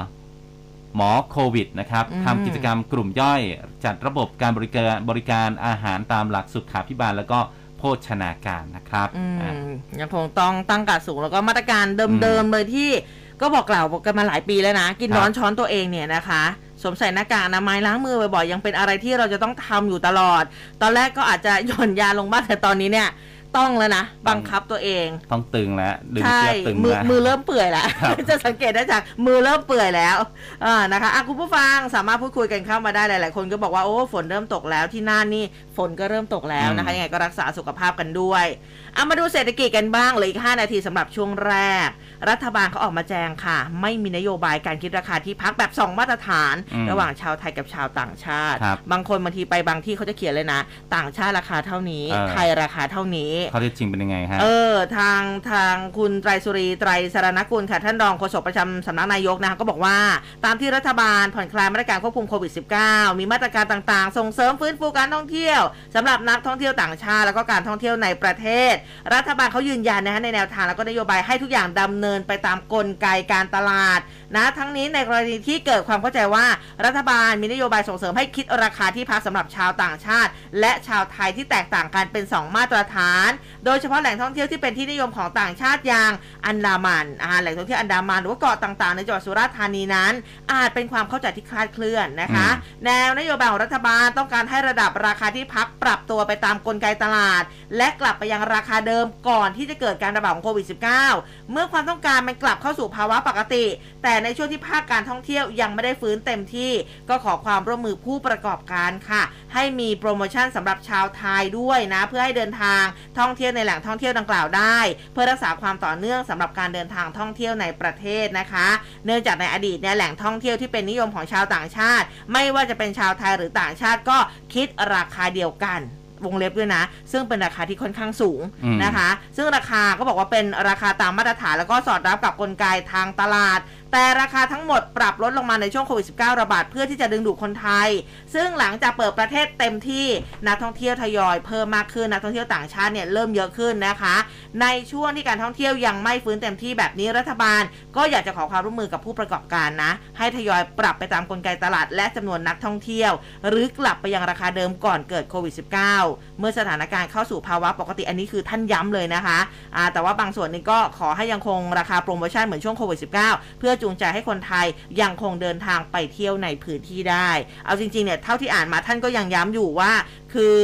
หมอโควิดนะครับอืมทำกิจกรรมกลุ่มย่อย จัดระบบการบริการบริการอาหารตามหลักสุขาพิบาล แล้วก็ โภชนาการนะครับอืมอะยังคงต้องตั้งการสูงแล้วก็มาตรการเดิมๆเลยที่ก็บอกกล่าวกันมาหลายปีแล้วนะ กินครับร้อนช้อนตัวเองเนี่ยนะคะสวมใส่หน้ากากอนามัยล้างมือบ่อยๆยังเป็นอะไรที่เราจะต้องทำอยู่ตลอด ตอนแรกก็อาจจะหย่อนยาลงบ้างแต่ตอนนี้เนี่ย ต้องแล้วนะ บังคับตัวเองต้องตึงแล้วดึงใช่เชือกตึงมือแล้วมือเริ่มเปื่อยแล้วครับจะสังเกตได้จากมือเริ่มเปื่อยแล้วอ่านะคะอะคุณผู้ฟังสามารถพูดคุยกันเข้ามาได้หลาย ๆ คนก็บอกว่าโอ้ฝนเริ่มตกแล้วที่น่านนี่ฝนก็เริ่มตกแล้วนะคะยังไงก็รักษาสุขภาพกันด้วยเอามาดูเศรษฐกิจกันบ้างเหลยอีก5นาทีสำหรับช่วงแรก รัฐบาลเขาออกมาแจงค่ะ ไม่มีนโยบายการคิดราคาที่พักแบบ 2 มาตรฐานอืมระหว่างชาวไทยกับชาวต่างชาติครับบางคนบางทีไปบางที่เขาจะเขียนเลยนะ ต่างชาติราคาเท่านี้เออไทยราคาเท่านี้ข้อเท็จจริงเป็นยังไงฮะ เออ ทางทางคุณไตรสุรีไตรสารนกุลค่ะท่านรองโฆษกประจำสำนักนายกนะคะก็บอกว่า ตามที่รัฐบาลผ่อนคลายมาตรการควบคุมโควิด -19 มีมาตรการต่างๆ ส่งเสริมฟื้นฟูการท่องเที่ยวสำหรับนักท่องเที่ยวต่างชาติ แล้วก็การท่องเที่ยวในประเทศ รัฐบาลเขายืนยันนะคะในแนวทางแล้วก็นโยบายให้ทุกอย่างดำเนินไปตามกลไกการตลาดนะทั้งนี้ในกรณีที่เกิดความเข้าใจว่ารัฐบาลมีนโยบายส่งเสริมให้คิดราคาที่พักสำหรับชาวต่างชาติ และชาวไทยที่แตกต่างกันเป็น 2 มาตรฐาน โดยเฉพาะแหล่งท่องเที่ยวที่เป็นที่นิยมของต่างชาติอย่างอันดามันอ่าแหล่งท่องเที่ยวอันดามันหรือว่าเกาะต่างๆ ในจังหวัดสุราษฎร์ธานีนั้น อาจเป็นความเข้าใจที่คลาดเคลื่อนนะคะ แนวนโยบายของรัฐบาลต้องการให้ระดับราคาที่พักปรับตัวไปตามกลไกตลาด และกลับไปยังราคาเดิมก่อนที่จะเกิดการระบาดของโควิด -19 เมื่อความต้องการมันกลับเข้าสู่ภาวะปกติ แต่ในช่วงที่ภาคการท่องเที่ยวยังไม่ได้ฟื้นเต็มที่ ก็ขอความร่วมมือผู้ประกอบการค่ะ ให้มีโปรโมชั่นสำหรับชาวไทยด้วยนะ เพื่อให้เดินทางท่องเที่ยวในแหล่งท่องเที่ยวดังกล่าวได้ เพื่อรักษาความต่อเนื่องสำหรับการเดินทางท่องเที่ยวในประเทศนะคะ เนื่องจากในอดีตเนี่ยแหล่งท่องเที่ยวที่เป็นนิยมของชาวต่างชาติ ไม่ว่าจะเป็นชาวไทยหรือต่างชาติก็คิดราคาเดียวกันวงเล็บด้วยนะ ซึ่งเป็นราคาที่ค่อนข้างสูงอืมนะคะ ซึ่งราคาก็บอกว่าเป็นราคาตามมาตรฐานแล้วก็สอดรับกับกลไกทางตลาดแต่ราคาทั้งหมดปรับลดลงมาในช่วงโควิด -19 ระบาดเพื่อที่จะดึงดูดคนไทย ซึ่งหลังจากเปิดประเทศเต็มที่นักท่องเที่ยวทยอยเพิ่มมากขึ้นนักท่องเที่ยวต่างชาติเนี่ยเริ่มเยอะขึ้นนะคะ ในช่วงที่การท่องเที่ยวยังไม่ฟื้นเต็มที่แบบนี้รัฐบาล ก็อยากจะขอความร่วมมือกับผู้ประกอบการนะ ให้ทยอยปรับไปตามกลไกตลาดและจำนวนนักท่องเที่ยว หรือกลับไปยังราคาเดิมก่อนเกิดโควิด -19 เมื่อสถานการณ์เข้าสู่ภาวะปกติอันนี้คือท่านย้ำเลยนะคะอ่าแต่ว่าบางส่วนนี้ก็ขอให้ยังคงราคาโปรโมชั่นเหมือนช่วงโควิด -19 เพื่อจูงใจให้คนไทยยังคงเดินทางไปเที่ยวในพื้นที่ได้ เอาจริงๆเนี่ยเท่าที่อ่านมาท่านก็ยังย้ำอยู่ว่า คือ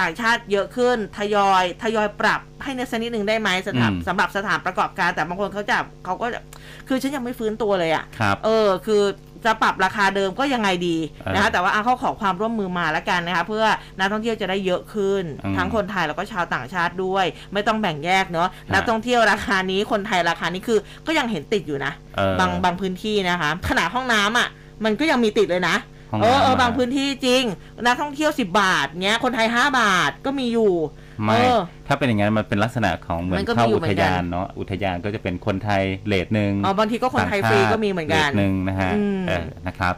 ต่างชาติเยอะขึ้นทยอยทยอยปรับให้ในสักนิดหนึ่งได้ไหมสถานอืมสำหรับสถานประกอบการแต่บางคนเขาจะเขาก็จะคือฉันยังไม่ฟื้นตัวเลยอะครับเออคือ จะปรับราคาเดิมก็ยังไงดีเออนะคะแต่ว่าเอาเขาขอความร่วมมือมาแล้วกันนะคะเพื่อนักท่องเที่ยวจะได้เยอะขึ้นอืมทั้งคนไทยแล้วก็ชาวต่างชาติด้วย ไม่ต้องแบ่งแยกเนาะฮะนักท่องเที่ยวราคานี้คนไทยราคานี้คือก็ยังเห็นติดอยู่นะเออบางบางพื้นที่นะคะขนาดห้องน้ำอะ มันก็ยังมีติดเลยนะห้องเออเออน้ำบางพื้นที่จริง นักท่องเที่ยว 10 บาทเงี้ยคนไทย 5 บาทก็มีอยู่ ไม่เออถ้าเป็นอย่างนั้นมันเป็นลักษณะของเหมือมันนก็มีเข้าอยู่อุเหมืทอนกันยานเนาะอุทยานก็จะเป็นคนไทยเลทหนึ่งอ๋อบางทีก็คนไทยฟรีก็มีเหมือนกันต่างชาติเลทหนึ่งนะฮะอืมเออนะครับ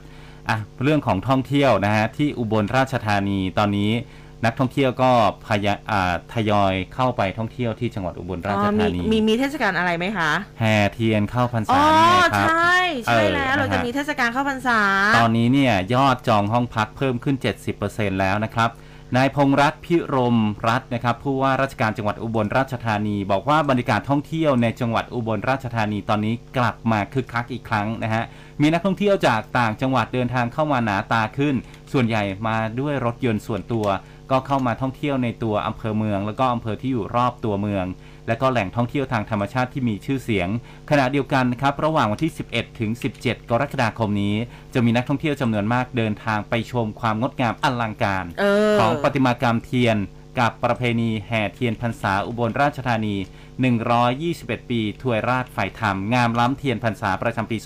อะเรื่องของท่องเที่ยวนะฮะที่อุบลราชธานีตอนนี้นักท่องเที่ยวก็พยาอ่าทยอยเข้าไปท่องเที่ยวที่จังหวัดอุบลราอ๋ชอมีธานีมีมีเทศกาลอะไรไหมคะแห่เทียนเข้าพรรอ๋ษาอเนี่ยครับใช่ใช่เออแล้วนะฮะเราจะมีเทศกาลเข้าพรรษา ตอนนี้เนี่ยยอดจองห้องพักเพิ่มขึ้น 70%แล้วนะครับ นายพงษ์รัตน์พิรมรัตน์นะครับผู้ว่าราชการจังหวัดอุบลราชธานี บอกว่าบรรยากาศท่องเที่ยวในจังหวัดอุบลราชธานีตอนนี้กลับมาคึกคักอีกครั้งนะฮะมีนักท่องเที่ยวจากต่างจังหวัดเดินทางเข้ามาหนาตาขึ้น ส่วนใหญ่มาด้วยรถยนต์ส่วนตัว ก็เข้ามาท่องเที่ยวในตัวอำเภอเมือง แล้วก็อำเภอที่อยู่รอบตัวเมือง และก็แหล่งท่องเที่ยวทางธรรมชาติที่มีชื่อเสียง ขณะเดียวกันนะครับระหว่างวันที่ 11 ถึง 17 กรกฎาคมนี้ จะมีนักท่องเที่ยวจำนวนมากเดินทางไปชมความงดงามอลังการเออของประติมากรรมเทียนกับประเพณีแห่เทียนพรรษาอุบลราชธานี 121 ปี ถวยราชฝ่ายธรรม งามล้ำเทียนพรรษาประจำปี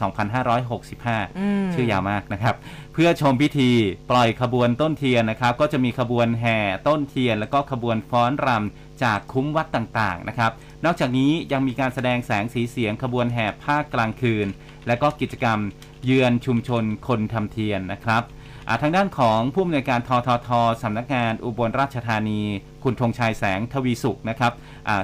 2565อืมชื่อยาวมากนะครับ เพื่อชมพิธีปล่อยขบวนต้นเทียนนะครับ ก็จะมีขบวนแห่ต้นเทียน แล้วก็ขบวนฟ้อนรำ จากคุ้มวัดต่างๆนะครับ นอกจากนี้ยังมีการแสดงแสงสีเสียงขบวนแห่ภาคกลางคืน และก็กิจกรรมเยือนชุมชนคนทำเทียนนะครับทางด้านของผู้อำนวยการทททสำนักงานอุบลราชธานี คุณธงชัยแสงทวีสุขนะครับ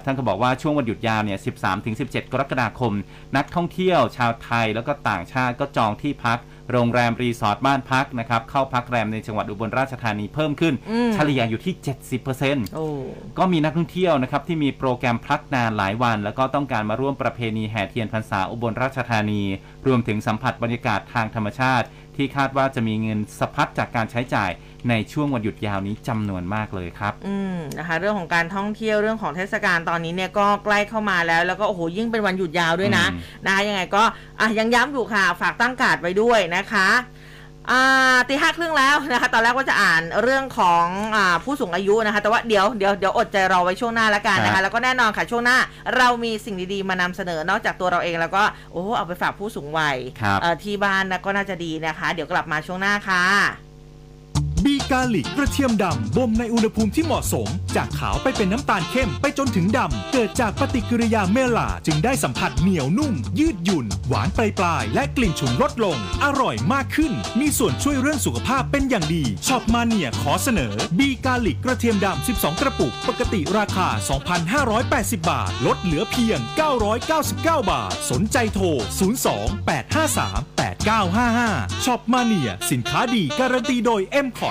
ท่านก็บอกว่าช่วงวันหยุดยาวเนี่ย 13-17 กรกฎาคม นักท่องเที่ยวชาวไทยแล้วก็ต่างชาติก็จองที่พัก โรงแรมรีสอร์ทบ้านพักนะครับ เข้าพักแรมในจังหวัดอุบลราชธานีเพิ่มขึ้นอืมเฉลี่ยอยู่ที่ 70%โอ้ก็มีนักท่องเที่ยวนะครับที่มีโปรแกรมพักนานหลายวัน แล้วก็ต้องการมาร่วมประเพณีแห่เทียนพรรษาอุบลราชธานี รวมถึงสัมผัสบรรยากาศทางธรรมชาติ ที่คาดว่าจะมีเงินสะพัดจากการใช้จ่าย ในช่วงวันหยุดยาวนี้จำนวนมากเลยครับ อืมนะคะ เรื่องของการท่องเที่ยวเรื่องของเทศกาลตอนนี้เนี่ยก็ใกล้เข้ามาแล้ว แล้วก็โอ้โหยิ่งเป็นวันหยุดยาวด้วยนะอืมนะคะยังไงก็อะยังย้ำอยู่ค่ะฝากตั้งการ์ดไว้ด้วยนะคะอ่าตีห้าครึ่งแล้วนะคะ ตอนแรกว่าจะอ่านเรื่องของอ่าผู้สูงอายุนะคะ แต่ว่าเดี๋ยวเดี๋ยวเดี๋ยวอดใจรอไว้ช่วงหน้าแล้วกันนะครัคะบแล้วก็แน่นอนค่ะช่วงหน้า เรามีสิ่งดีๆมานำเสนอนอกจากตัวเราเองแล้วก็โอ้เอาไปฝากผู้สูงวัยครับเอ่อที่บ้านนะก็น่าจะดีนะคะ เดี๋ยวกลับมาช่วงหน้าค่ะ บีกาลิกกระเทียมดำบ่มในอุณหภูมิที่เหมาะสม จากขาวไปเป็นน้ำตาลเข้มไปจนถึงดำ เกิดจากปฏิกิริยา Maillard จึงได้สัมผัสเหนียวนุ่ม ยืดหยุ่น หวานปลายปลายและกลิ่นฉุนลดลง อร่อยมากขึ้น มีส่วนช่วยเรื่องสุขภาพเป็นอย่างดี Shop Mania ขอเสนอบีกาลิกกระเทียมดำ 12 กระปุก ปกติราคา 2,580 บาท ลดเหลือเพียง 999 บาท สนใจโทร 02-853-8955ช็อปมาเนียสินค้าดีการันตีโดย m c o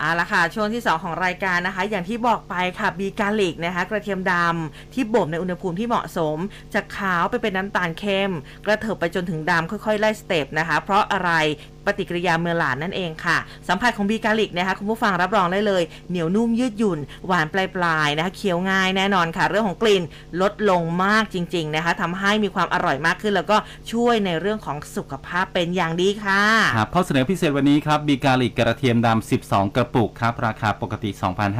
เอาละค่ะช่วงที่ 2 ของรายการนะคะ อย่างที่บอกไปค่ะบีกาลิกนะคะ กระเทียมดำที่บ่มในอุณหภูมิที่เหมาะสม จากขาวไปเป็นน้ำตาลเข้ม กระเถิบไปจนถึงดำค่อยๆไล่สเต็ปนะคะ เพราะอะไรปฏิกิริยาเมลานนั่นเองค่ะ สัมผัสของบีกาลิกนะคะคุณผู้ฟังรับรองได้เลย เหนียวนุ่มยืดหยุ่น หวานปลายๆนะคะเคี้ยวง่ายแน่นอนค่ะ เรื่องของกลิ่นลดลงมากจริง ๆ นะคะทำให้มีความอร่อยมากขึ้น แล้วก็ช่วยในเรื่องของสุขภาพเป็นอย่างดีค่ะครับข้อเสนอพิเศษวันนี้ครับบีกาลิกกระเทียมดำ12 กระปุกครับ ราคาปกติ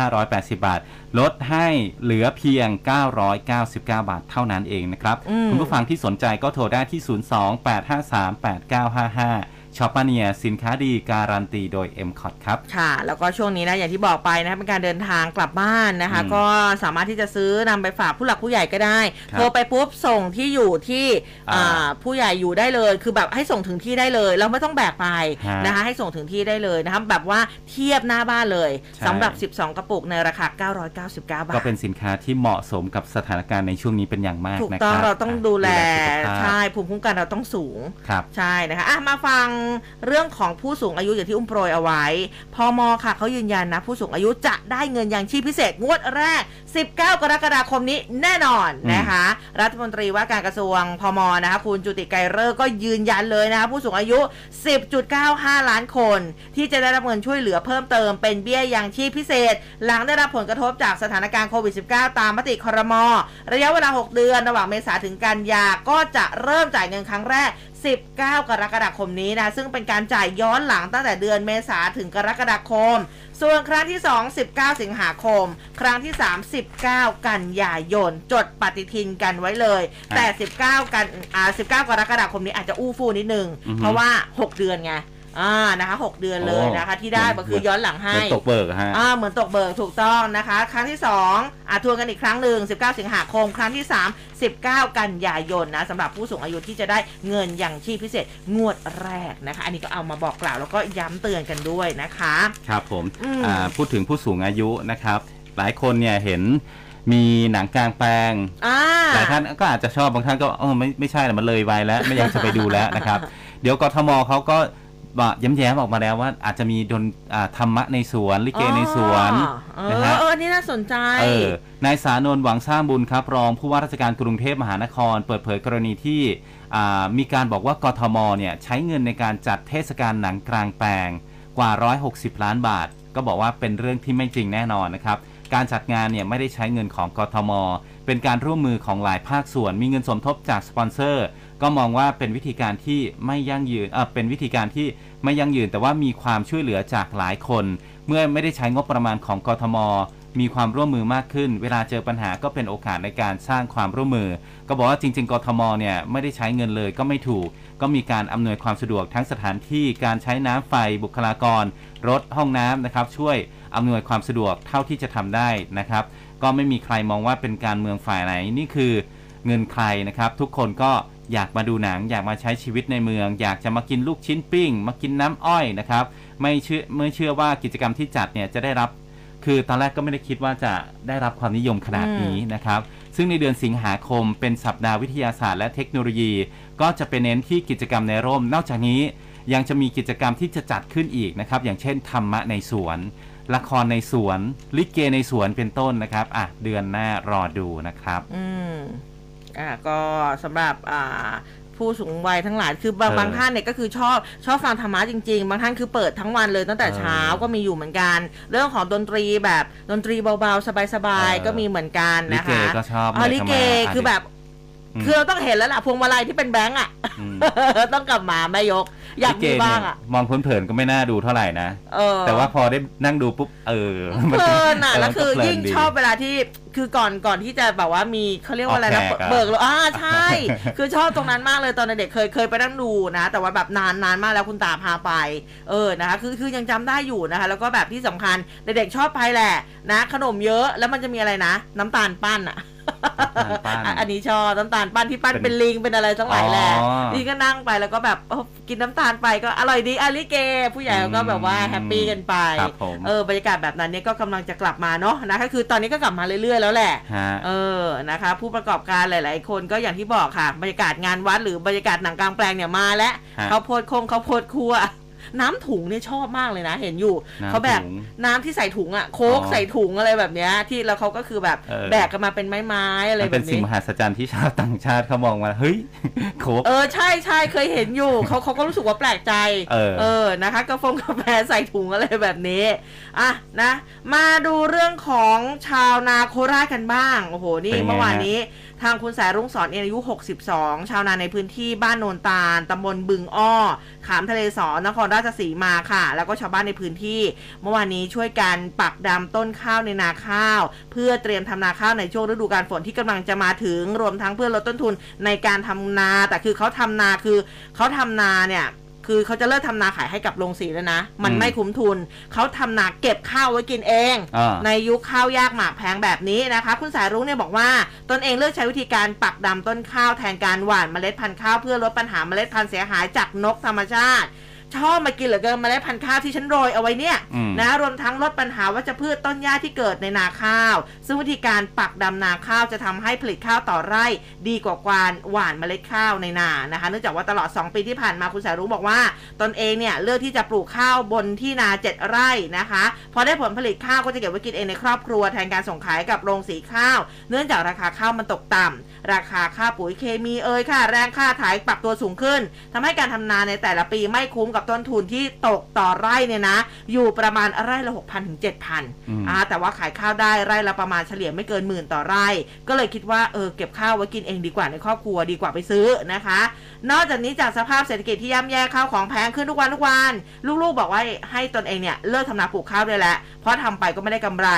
2,580 บาท ลดให้เหลือเพียง 999 บาทเท่านั้นเองนะครับอืมคุณผู้ฟังที่สนใจก็โทรได้ที่ 02-853-8955 Shop Mania สินค้าดีการันตีโดย m c o t ครับ ค่ะ แล้วก็ช่วงนี้นะอย่างที่บอกไปนะคะเป็นการเดินทางกลับบ้านนะคะอืมก็สามารถที่จะซื้อนำไปฝากผู้หลักผู้ใหญ่ก็ได้ครับโทรไปปุ๊บส่งที่อยู่ที่อ่าอ่าผู้ใหญ่อยู่ได้เลย คือแบบให้ส่งถึงที่ได้เลยแล้วไม่ต้องแบกไปฮะนะคะให้ส่งถึงที่ได้เลยนะคะแบบว่าเทียบหน้าบ้านเลยใช่สำหรับ 12 กระปุกในราคา 999 บาท ก็เป็นสินค้าที่เหมาะสมกับสถานการณ์ในช่วงนี้เป็นอย่างมากถูกนะต้คองรับเราต้องดูแลสุขภาพใช่ภูมิคุ้มกันเราต้องสูงครับใช่นะคะอะมาฟังเรื่องของผู้สูงอายุอย่างที่อุ้มโปรยเอาไว้ พอมค่ะเขายืนยันนะ ผู้สูงอายุจะได้เงินยังชีพพิเศษงวดแรก 19 กรกฎาคมนี้แน่นอนอืมนะคะ รัฐมนตรีว่าการกระทรวงพมนะคะคุณจุติไกรเลิกษ์ก็ยืนยันเลยนะคะผู้สูงอายุ 10.95 ล้านคน ที่จะได้รับเงินช่วยเหลือเพิ่มเติมเป็นเบี้ยยังชีพพิเศษ หลังได้รับผลกระทบจากสถานการณ์โควิด -19 ตามมติครมระยะเวลา 6 เดือน ระหว่างเมษาถึงกันยาก็จะเริ่มจ่ายเงินครั้งแรก 19 กรกฎาคมนี้นะ ซึ่งเป็นการจ่ายย้อนหลังตั้งแต่เดือนเมษาถึงกรกฎาคม ส่วนครั้งที่ 2 19 สิงหาคม ครั้งที่ 3 19 กันยายน จดปฏิทินกันไว้เลยอะแต่ 19 กันอ่า19 กรกฎาคมนี้อาจจะอู้ฟู่นิดนึงอือฮึเพราะว่า 6 เดือนไง อ่านะคะ6เดือนเลยนะคะ ที่ได้ก็คือย้อนหลังให้เป็นตกเบิกอะฮะอ่าเหมือนตกเบิกถูกต้องนะคะ ครั้งที่2อะทวนกันอีกครั้งหนึ่ง19 สิงหาคม ครั้งที่ 3 19 กันยายนนะสำหรับผู้สูงอายุที่จะได้เงินอย่างชีพพิเศษงวดแรกนะคะ อันนี้ก็เอามาบอกกล่าวแล้วก็ย้ำเตือนกันด้วยนะคะ ครับผมอืมอ่าพูดถึงผู้สูงอายุนะครับ หลายคนเนี่ยเห็นมีหนังกลางแปลงอ่าหลายท่านก็อาจจะชอบบางท่านก็เออไม่ไม่ใช่ละมันเลยไปแล้ว ไม่อยากจะไปดูแล้วนะครับ เดี๋ยวกทมเขาก็ บอกย้ำแย้มออกมาแล้วว่าอาจจะมีดนอ่าธรรมะในสวน ลิเกในสวนอ๋อเอนะอฮะ เออนี่น่าสนใจ เออนายสานนท์หวังสร้างบุญครับ รองผู้ว่าราชการกรุงเทพมหานคร เปิดเผยกรณีที่อ่ามีการบอกว่ากทมเนี่ยใช้เงินในการจัดเทศกาลหนังกลางแปลงกว่า 160 ล้านบาท ก็บอกว่าเป็นเรื่องที่ไม่จริงแน่นอนนะครับ การจัดงานเนี่ยไม่ได้ใช้เงินของกทม เป็นการร่วมมือของหลายภาคส่วน มีเงินสมทบจากสปอนเซอร์ ก็มองว่าเป็นวิธีการที่ไม่ยั่งยืนเออเป็นวิธีการที่ไม่ยั่งยืน แต่ว่ามีความช่วยเหลือจากหลายคน เมื่อไม่ได้ใช้งบประมาณของกทม มีความร่วมมือมากขึ้น เวลาเจอปัญหาก็เป็นโอกาสในการสร้างความร่วมมือ ก็บอกว่าจริง ๆกทมเนี่ยไม่ได้ใช้เงินเลยก็ไม่ถูก ก็มีการอำนวยความสะดวกทั้งสถานที่การใช้น้ำไฟบุคลากร รถห้องน้ำนะครับ ช่วยอำนวยความสะดวกเท่าที่จะทำได้นะครับ ก็ไม่มีใครมองว่าเป็นการเมืองฝ่ายไหนนี่คือเงินใครนะครับ ทุกคนก็อยากมาดูหนัง อยากมาใช้ชีวิตในเมือง อยากจะมากินลูกชิ้นปิ้ง มากินน้ำอ้อยนะครับ ไม่เชื่อไม่เชื่อว่ากิจกรรมที่จัดเนี่ยจะได้รับ คือตอนแรกก็ไม่ได้คิดว่าจะได้รับความนิยมขนาดนี้นะครับ ซึ่งในเดือนสิงหาคมเป็นสัปดาห์วิทยาศาสตร์และเทคโนโลยี ก็จะเป็นเน้นที่กิจกรรมในร่ม นอกจากนี้ยังจะมีกิจกรรมที่จะจัดขึ้นอีกนะครับ อย่างเช่นธรรมะในสวน ละครในสวน ลิเกในสวนเป็นต้นนะครับอะเดือนหน้ารอดูนะครับ อืมอ่าก็สำหรับอ่าผผู้สูงวัยทั้งหลายคือบางเออบางท่านเนี่ยก็คือชอบชอบฟังธรรมะจริง ๆ บางท่านคือเปิดทั้งวันเลยตั้งแต่เออเช้าก็มีอยู่เหมือนกัน เรื่องของดนตรีแบบดนตรีเบาๆ สบายเออๆก็มีเหมือนกันลินะเกคะก็ชอบอ๋อลิเกเลยทำไมอะคือแบบอืม คือเราต้องเห็นแล้วล่ะพวงมาลัยที่เป็นแบงก์อะอืมต้องกลับมาแม่ยก อยากลิเมีบ้างอะเนี่ยมองเพลินๆก็ไม่น่าดูเท่าไหร่นะเออแต่ว่าพอได้นั่งดูปุ๊บเออเพลินอะเแล้วคือมันก็เพลินยิ่งดีชอบเวลาที่คือก่อนก่อนที่จะแบบว่ามีเขาเรียกว่าอะไรนะออกแขกอะเบิกเลยอ่าใช่ คือชอบตรงนั้นมากเลยตอนเด็กๆเคยเคยไปนั่งดูนะ แต่ว่าแบบนานนานมากแล้วคุณตาพาไปเออนะคะคือคือยังจำได้อยู่นะคะ แล้วก็แบบที่สำคัญเด็กๆชอบไปแหละนะ ขนมเยอะแล้วมันจะมีอะไรนะ น้ำตาลปั้นอะน้ำตาลปั้นอะ อันนี้ชอบน้ำตาลปั้นที่ปั้นเป็นเป็นลิงเป็นอะไรทั้งหลายแหละอ๋อนี่ก็นั่งไปแล้วก็แบบเออกินน้ำตาลไปก็อร่อยดีอาลิเก ผู้ใหญ่เขาก็แบบว่าแฮปปี้กันไปครับผมเออบรรยากาศแบบนั้นเนี่ยก็กำลังจะกลับมาเนาะนะก็คือตอนนี้ก็กลับมาเรื่อยๆแล้วแหละฮะเออนะคะ ผู้ประกอบการหลาย ๆ คนก็อย่างที่บอกค่ะ บรรยากาศงานวัดหรือ บรรยากาศหนังกลางแปลงเนี่ยมาแล้วฮะเขาวโพดคงเขาวโพดครัว น้ำถุงเนี่ยชอบมากเลยนะ เห็นอยู่น้ำเขาแบบถุงน้ำที่ใส่ถุงอะโค้กอ๋อ ใส่ถุงอะไรแบบเนี้ยที่แล้วเขาก็คือแบบเออแบกกันมาเป็นไม้ๆอะไรมันแบเป็นบสิ่งนี้ มหัศจรรย์ที่ชาวต่างชาติเขามองมาเฮ้ยโคก เออใช่ใช่เคยเห็นอยู่เขาเขาก็รู้สึกว่าแปลกใจเออ นะคะกาแฟกาแฟใส่ถุงอะไรแบบนี้อะนะ มาดูเรื่องของชาวนาโคราชกันบ้างโอ้โหนี่เป็นไงเมื่อวานฮะนี้ ทางคุณสายรุ่งสอนเองอายุ 62 ชาวนาในพื้นที่บ้านโนนตาลตำบลบึงอ้อ ขามทะเลสอนนครราชสีมาค่ะ แล้วก็ชาวบ้านในพื้นที่ เมื่อวานนี้ช่วยกันปักดำต้นข้าวในนาข้าว เพื่อเตรียมทำนาข้าวในช่วงฤดูกาลฝนที่กำลังจะมาถึง รวมทั้งเพื่อลดต้นทุนในการทำนา แต่คือเขาทำนาคือเขาทำนาเนี่ย คือเขาจะเลิกทำนาขายให้กับโรงสีแล้วนะ มันอืมไม่คุ้มทุน เขาทำนาเก็บข้าวไว้กินเอง อ่า ในยุคข้าวยากหมากแพงแบบนี้นะคะ คุณสายรุ้งเนี่ยบอกว่า ตนเองเลือกใช้วิธีการปักดำต้นข้าวแทนการหว่านเมล็ดพันธุ์ข้าวเพื่อลดปัญหาเมล็ดพันธุ์เสียหายจากนกธรรมชาติ ชอบมากินเหลือเกินเมล็ดพันธุ์ข้าวที่ฉันโรยเอาไว้เนี่ยอืมนะรวมทั้งลดปัญหาวัชพืชต้นหญ้าที่เกิดในนาข้าว ซึ่งวิธีการปักดำนาข้าวจะทำให้ผลิตข้าวต่อไร่ ดีกว่าการหว่านเมล็ดข้าวในนานะคะเนื่องจากว่าตลอด 2 ปีที่ผ่านมาคุณสายรุ้งบอกว่า ตนเองเนี่ยเลือกที่จะปลูกข้าวบนที่นา 7 ไร่นะคะพอได้ผลผลิตข้าวก็จะเก็บไว้กินเองในครอบครัวแทนการส่งขายกับโรงสีข้าว เนื่องจากราคาข้าวมันตกต่ำราคาค่าปุ๋ยเคมีเอ่ยค่าแรงค่าถ่ายปรับตัวสูงขึ้นทำให้การทำนาในแต่ละปีไม่คุ้มกับต้นทุนที่ตกต่อไร่เนี่ยนะ อยู่ประมาณไร่ละ6,000ถึง7,000อืมอ่าแต่ว่าขายข้าวได้ไร่ละประมาณเฉลี่ยไม่เกินหมื่นต่อไร่ ก็เลยคิดว่าเออเก็บข้าวไว้กินเองดีกว่าในครอบครัวดีกว่าไปซื้อนะคะ นอกจากนี้จากสภาพเศรษฐกิจที่ย่ำแย่ข้าวของแพงขึ้นทุกวันทุกวัน ลูกๆ บอกว่าให้ตนเองเนี่ยเลิกทำนาปลูกข้าวด้วยแหละเพราะทำไปก็ไม่ได้กำไร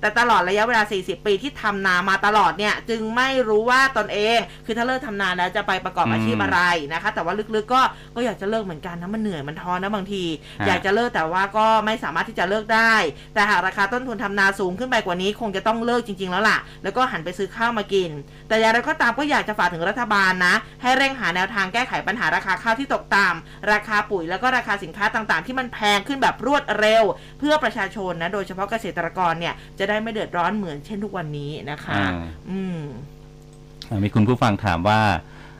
แต่ตลอดระยะเวลา 40 ปีที่ทำนามาตลอดเนี่ยจึงไม่รู้ว่าตนเอง คือถ้าเลิกทำนาแล้วจะไปประกอบอาชีพอะไรนะคะ แต่ว่าลึกๆก็ก็อยากจะเลิกเหมือนกันนะมันเหนื่อยมันท้อนะบางที ฮะ อยากจะเลิกแต่ว่าก็ไม่สามารถที่จะเลิกได้ แต่หากราคาต้นทุนทำนาสูงขึ้นไปกว่านี้คงจะต้องเลิกจริง ๆ แล้วล่ะ แล้วก็หันไปซื้อข้าวมากิน แต่อย่างไรก็ตามก็อยากจะฝากถึงรัฐบาลนะ ให้เร่งหาแนวทางแก้ไขปัญหาราคาข้าวที่ตกต่ำราคาปุ๋ยแล้วก็ราคาสินค้าต่างๆ ที่มันแพงขึ้นแบบรวดเร็ว เพื่อประชาชนนะโดยเฉพาะเกษตรกรเนี่ยจะได้ไม่เดือดร้อนเหมือนเช่นทุกวันนี้นะคะอ่าอืม อ่ามีคุณผู้ฟังถามว่า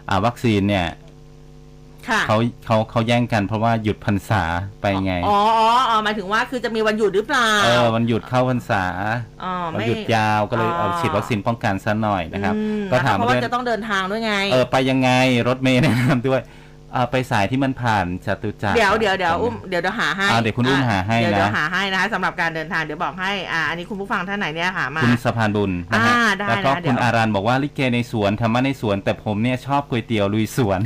อ่าวัคซีนเนี่ยค่ะ เขาเขาเขาแย่งกันเพราะว่าหยุดพรรษาไปไงอ๋ออ๋ออ๋อหมายถึงว่าคือจะมีวันหยุดหรือเปล่า เออวันหยุดเข้าพรรษาอ๋อวันไม่หยุดยาวก็เลยอ๋อเอาฉีดวัคซีนป้องกันซะหน่อยนะครับอืมก็ถามเพราะด้วว่ายจะต้องเดินทางด้วยไง เออไปยังไงรถเมย์แนะนำด้วยเอ่อไปสายที่มันผ่านจตุจักรเดี๋ยวเดี๋ยวเดี๋ยวตรงอุ้มเดี๋ยวเดี๋ยวหาให้อ่าเดี๋ยวคุณอุ้มหาให้เดี๋ยวนะเดี๋ยวหาให้นะคะสำหรับการเดินทางเดี๋ยวบอกให้อ่าอันนี้คุณผู้ฟังท่านไหนเนี่ยหามาคุณสะพานบุญนะฮะอ่าได้แล้วก็นะเดี๋คุยวณอารันบอกว่าลิเกในสวนธรรมะในสวน แต่ผมเนี่ยชอบก๋วยเตี๋ยวลุยสวน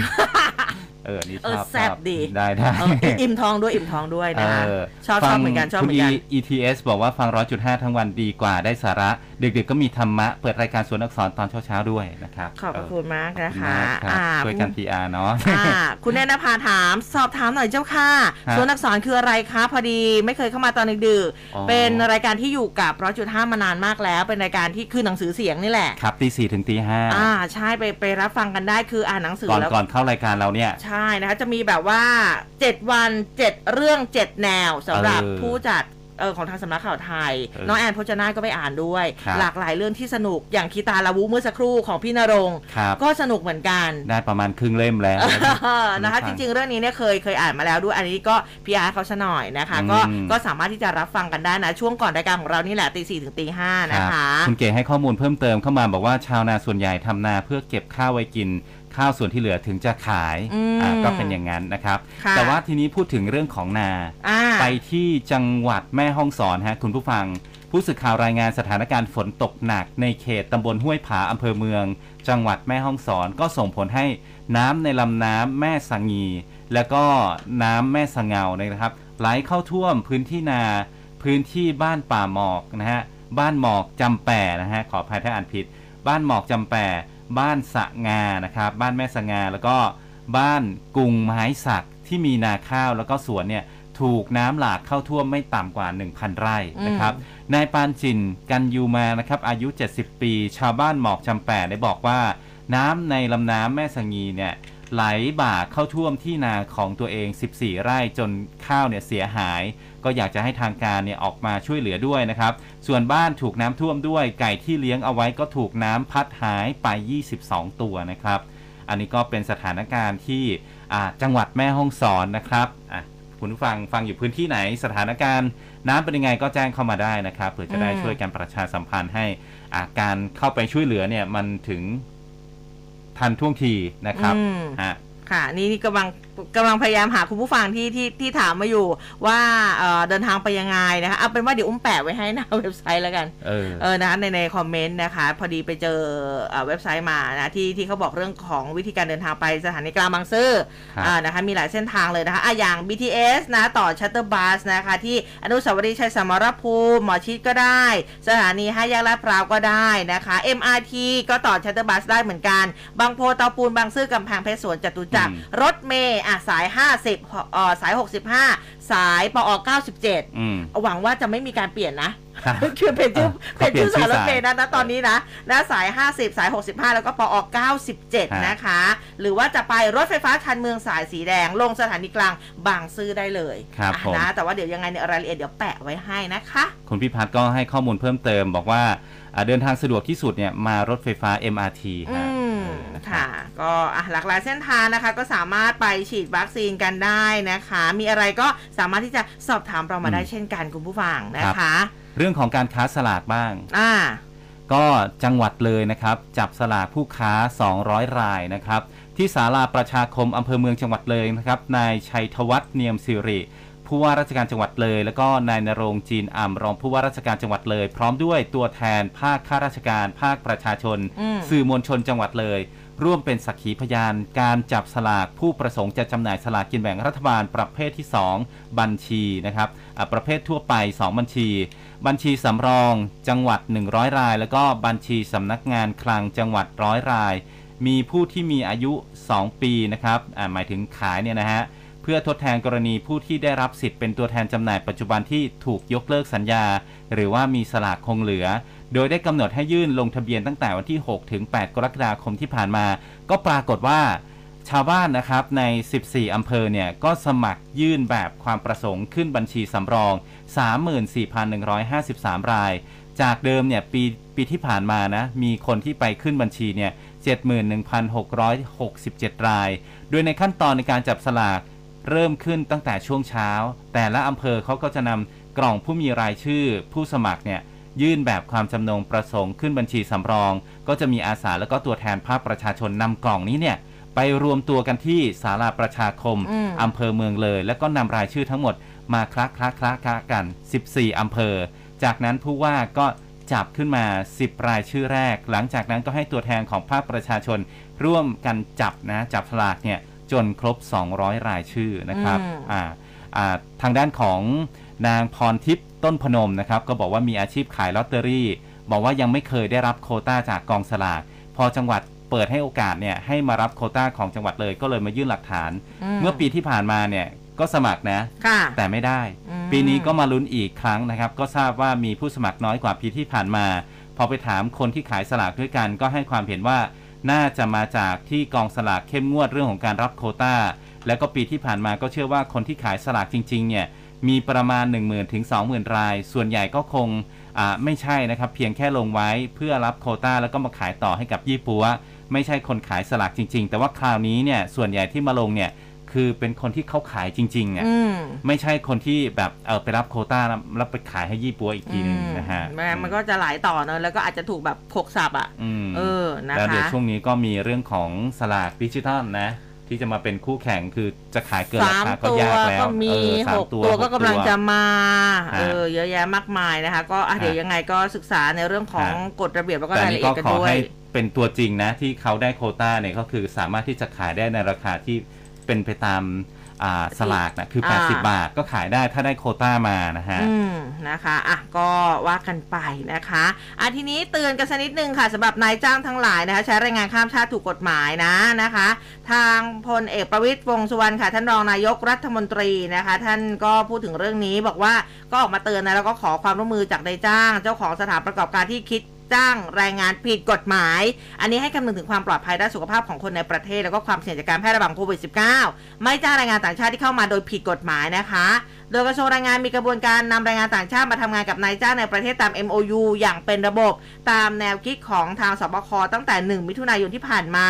เออนี่ชเอออบแซ่บชอบดี ได้ได้เอออิ่มท้องด้วยอิ่มท้องด้วยนะคะเออชอบชฟัอบเหมือนกันชอบเหคุมืณอนกัน E- ETS บอกว่าฟังร้อยจุดห้าทั้งวันดีกว่าได้สาระดึกๆก็มีธรรมะ เปิดรายการสวนอักษรตอนเช้าๆด้วยนะครับขอบพระคุณมากเออนะขอบคะณมากครับอ่า ช่วยกัน PR เนาะ อ่าคุณแนนภาถามสอบถามหน่อยเจ้าค่ะฮะ สวนอักษรคืออะไรคะพอดีไม่เคยเข้ามาตอนดึกอ๋อๆเป็นรายการที่อยู่กับร้อยจุดห้ามานานมากแล้ว เป็นรายการที่คือหนังสือเสียงนี่แหละ ครับตีสี่ถึงตีห้าอ่าใช่ไปไปรับฟังกันได้คืออ่านหนังสือก่อนแล้วก่อนเข้ารายการเราเนี่ย ใช่นะคะ จะมีแบบว่า7วัน7เรื่อง7แนวสำหรับเออผู้จัดเออของทางสำนักข่าวไทย เออน้องแอนพจนาถก็ไปอ่านด้วย ครับ หลากหลายเรื่องที่สนุกอย่างคีตาลาวุเมื่อสักครู่ของพี่นรงค์ครับ ก็สนุกเหมือนกัน ได้ประมาณครึ่งเล่มแล้วนะคะจริงๆ เรื่องนี้เนี่ยเคยเคยอ่านมาแล้วด้วยอันนี้ก็พีอาร์เขาซะหน่อยนะคะอืมก็ก็สามารถที่จะรับฟังกันได้นะ ช่วงก่อนรายการของเรานี่แหละตีสี่ถึงตีห้าๆนะคะ คุณเก๋ให้ข้อมูลเพิ่มเติมเข้ามาบอกว่าชาวนาส่วนใหญ่ทำนาเพื่อเก็บข้าวไว้กิน ข้าวส่วนที่เหลือถึงจะขายอืมอ่าก็เป็นอย่างนั้นนะครับ ค่ะแต่ว่าทีนี้พูดถึงเรื่องของนา อ่า ไปที่จังหวัดแม่ฮ่องสอนฮะคุณผู้ฟัง ผู้สื่อข่าวรายงานสถานการณ์ฝนตกหนักในเขตตำบลห้วยผาอำเภอเมือง จังหวัดแม่ฮ่องสอน ก็ส่งผลให้น้ำในลำน้ำแม่สังงี แล้วก็น้ำแม่สงเงาเนี่ยนะครับ ไหลเข้าท่วมพื้นที่นา พื้นที่บ้านป่าหมอกนะฮะบ้านหมอกจำแปนะฮะขออภัยถ้าอ่านผิด บ้านหมอกจำแป บ้านสะงานะครับ บ้านแม่สงาแล้วก็บ้านกุงไม้สักที่มีนาข้าวแล้วก็สวนเนี่ยถูกน้ำหลากเข้าท่วมไม่ต่ำกว่า 1,000 ไร่นะครับ นายปานจินกันยูมานะครับอายุ 70 ปี ชาวบ้านหมอกจำแปได้บอกว่า น้ำในลำน้ำแม่สงีเนี่ยไหลบ่าเข้าท่วมที่นาของตัวเอง 14 ไร่จนข้าวเนี่ยเสียหาย ก็อยากจะให้ทางการเนี่ยออกมาช่วยเหลือด้วยนะครับ ส่วนบ้านถูกน้ำท่วมด้วย ไก่ที่เลี้ยงเอาไว้ก็ถูกน้ำพัดหายไป 22 ตัวนะครับ อันนี้ก็เป็นสถานการณ์ที่อ่าจังหวัดแม่ฮ่องสอนนะครับอะคุณผู้ฟังฟังอยู่พื้นที่ไหนสถานการณ์ น้ำเป็นยังไงก็แจ้งเข้ามาได้นะครับเผื่อจะได้อืมช่วยกันประชาสัมพันธ์ให้อ่าการเข้าไปช่วยเหลือเนี่ยมันถึงทันท่วงทีนะครับอืมฮะ ค่ะนี่นี่กำลังกำลังพยายามหาคุณผู้ฟังที่ที่ที่ถามมาอยู่ว่าเอ่อเดินทางไปยังไงนะคะเอาเป็นว่าเดี๋ยวอุ้มแปะไว้ให้หน้าเว็บไซต์แล้วกันเออเออนะคะในในคอมเมนต์นะคะพอดีไปเจอเอ่อเว็บไซต์มานะที่ที่เขาบอกเรื่องของวิธีการเดินทางไปสถานีกลางบางซื่อครับอ่านะคะมีหลายเส้นทางเลยนะคะอะอย่าง BTS นะต่อ shuttle bus นะคะที่อนุสาวรีย์ชัยสมรภูมิหมอชิตก็ได้ สถานีห้าแยกลาดพร้าวก็ได้นะคะ MRT ก็ต่อ shuttle bus ได้เหมือนกัน บางโพเตาปูนบางซื่อกำแพงเพชรสวนจตุจักรอืมรถเมล์อะสาย 50เอ่อสาย 65 สายปอ97อืมหวังว่าจะไม่มีการเปลี่ยนนะครับคือเป็นชื่อเขาเป็นชื่อเปลี่สายยนรถเมล์นะสายนะตอนนี้นะนะสาย 50 สาย 65 แล้วก็ปอ97 นะคะ หรือว่าจะไปรถไฟฟ้าคันเมืองสายสีแดง ลงสถานีกลางบางซื่อได้เลยครับอะผมนะแต่ว่าเดี๋ยวยังไงเนี่ยรายละเอียดเดี๋ยวแปะไว้ให้นะคะ คุณพิพัฒน์ก็ให้ข้อมูลเพิ่มเติมบอกว่าอ่าเดินทางสะดวกที่สุดเนี่ยมารถไฟฟ้า MRT อืฮะ มเออค่ะ ก็อะหลากหลายเส้นทางนะคะ ก็สามารถไปฉีดวัคซีนกันได้นะคะ มีอะไรก็สามารถที่จะสอบถามเรามาได้เช่นกันคุณผู้ฟังนะคะ เรื่องของการค้าสลากบ้าง อ่า ก็จังหวัดเลยนะครับ จับสลากผู้ค้า 200 รายนะครับ ที่ศาลาประชาคมอำเภอเมืองจังหวัดเลยนะครับนายชัยธวัฒน์เนียมสิริ ผู้ว่าราชการจังหวัดเลย แล้วก็นายนรงค์จีนอ่ำรองผู้ว่าราชการจังหวัดเลย พร้อมด้วยตัวแทนภาคข้าราชการ ภาคประชาชนอืมสื่อมวลชนจังหวัดเลย ร่วมเป็นสักขีพยานการจับสลากผู้ประสงค์จะจำหน่ายสลากกินแบ่งรัฐบาลประเภทที่ 2 บัญชีนะครับอะประเภททั่วไป 2 บัญชี บัญชีสำรอง จังหวัด 100 ราย แล้วก็บัญชีสำนักงานคลังจังหวัดร้อยราย มีผู้ที่มีอายุ 2 ปีนะครับอ่าหมายถึงขายเนี่ยนะฮะ เพื่อทดแทนกรณีผู้ที่ได้รับสิทธิ์เป็นตัวแทนจำหน่ายปัจจุบันที่ถูกยกเลิกสัญญา หรือว่ามีสลากคงเหลือ โดยได้กำหนดให้ยื่นลงทะเบียนตั้งแต่วันที่ 6 ถึง 8 กรกฎาคมที่ผ่านมา ก็ปรากฏว่า ชาวบ้านนะครับใน 14 อำเภอเนี่ยก็สมัครยื่นแบบความประสงค์ขึ้นบัญชีสำรอง 34,153 ราย จากเดิมเนี่ยปีปีที่ผ่านมานะมีคนที่ไปขึ้นบัญชีเนี่ย71,667 ราย โดยในขั้นตอนในการจับสลาก เริ่มขึ้นตั้งแต่ช่วงเช้า แต่ละอำเภอเขาก็จะนำกล่องผู้มีรายชื่อ ผู้สมัครเนี่ยยื่นแบบความจำนงประสงค์ขึ้นบัญชีสำรอง ก็จะมีอาสาแล้วก็ตัวแทนภาคประชาชนนำกล่องนี้เนี่ยไปรวมตัวกันที่ศาลาประชาคมอืมอำเภอเมืองเลย แล้วก็นำรายชื่อทั้งหมดมาคละคละคละคละกัน 14 อำเภอ จากนั้นผู้ว่าก็จับขึ้นมา 10 รายชื่อแรก หลังจากนั้นก็ให้ตัวแทนของภาคประชาชนร่วมกันจับนะจับสลากเนี่ย จนครบ 200 รายชื่อนะครับอืมอ่าอ่าทางด้านของนางพรทิพย์ต้นพนมนะครับ ก็บอกว่ามีอาชีพขายลอตเตอรี่ บอกว่ายังไม่เคยได้รับโควต้าจากกองสลากพอจังหวัดเปิดให้โอกาสเนี่ยให้มารับโควต้าของจังหวัดเลยก็เลยมายื่นหลักฐาน เมื่อปีที่ผ่านมาเนี่ยก็สมัครนะค่ะแต่ไม่ได้อืมปีนี้ก็มาลุ้นอีกครั้งนะครับ ก็ทราบว่ามีผู้สมัครน้อยกว่าปีที่ผ่านมา พอไปถามคนที่ขายสลากด้วยกัน ก็ให้ความเห็นว่า น่าจะมาจากที่กองสลากเข้มงวดเรื่องของการรับโคต้า แล้วก็ปีที่ผ่านมาก็เชื่อว่าคนที่ขายสลากจริงๆเนี่ยมีประมาณ 1 0,000ถึง20,000 ราย ส่วนใหญ่ก็คงอ่าไม่ใช่นะครับ เพียงแค่ลงไว้เพื่อรับโคต้าแล้วก็มาขายต่อให้กับยี่ปัว ไม่ใช่คนขายสลากจริง ๆ แต่ว่าคราวนี้เนี่ยส่วนใหญ่ที่มาลงเนี่ย คคือเป็นคนที่เขาขายจริงๆอะอืมไม่ใช่คนที่แบบเออไปรับโควต้าแล้วแล้วไปขายให้ยี่ปัวอีกทีหนึงนะฮะอืมมันก็จะหลายต่อเนอะแล้วก็อาจจะถูกแบบขกสับอะอืมเออนะแล้วเดี๋ยวคะช่วงนี้ก็มีเรื่องของสลากดิจิทัลนะที่จะมาเป็นคู่แข่งคือจะขายเกินราสามคาก็ตัวยากแล้วก็มีเออสาหมกตัวก็กำลังจะมาฮะเออเยอะแยะมากมายนะคะ ก็อะฮะเดี๋ยวยังไงก็ศึกษาในเรื่องของฮะกฎระเบียบแล้วก็แต่รายนี่ละเอีก็ยดกันขอด้วยให้เป็นตัวจริงนะที่เขาได้โควต้าเนี่ยก็คือสามารถที่จะขายได้ในราคาที่ เป็นไปตามอ่าสลากนะคืออ่า80 บาทก็ขายได้ถ้าได้โควต้ามานะฮะอืมนะคะอะก็ว่ากันไปนะคะอะทีนี้เตือนกันสักนิดนึงค่ะสำหรับนายจ้างทั้งหลายนะคะ ใช้แรงงานข้ามชาติถูกกฎหมายนะนะคะ ทางพลเอกประวิตยวงษ์สุวรรณค่ะ ท่านรองนายกรัฐมนตรีนะคะ ท่านก็พูดถึงเรื่องนี้บอกว่าก็ออกมาเตือนนะแล้วก็ขอความร่วมมือจากนายจ้าง เจ้าของสถานประกอบการที่คิด จ้างแรงงานผิดกฎหมาย อันนี้ให้คำนึงถึงความปลอดภัยด้านสุขภาพของคนในประเทศ แล้วก็ความเสี่ยงจากการแพร่ระบาดโควิด -19 ไม่จ้างแรงงานต่างชาติที่เข้ามาโดยผิดกฎหมายนะคะ โดยกระทรวงแรงงานมีกระบวนการนำแรงงานต่างชาติมาทำงานกับนายจ้างในประเทศตาม MOU อย่างเป็นระบบตามแนวคิดของทางสบคตั้งแต่ 1 มิถุนายนที่ผ่านมา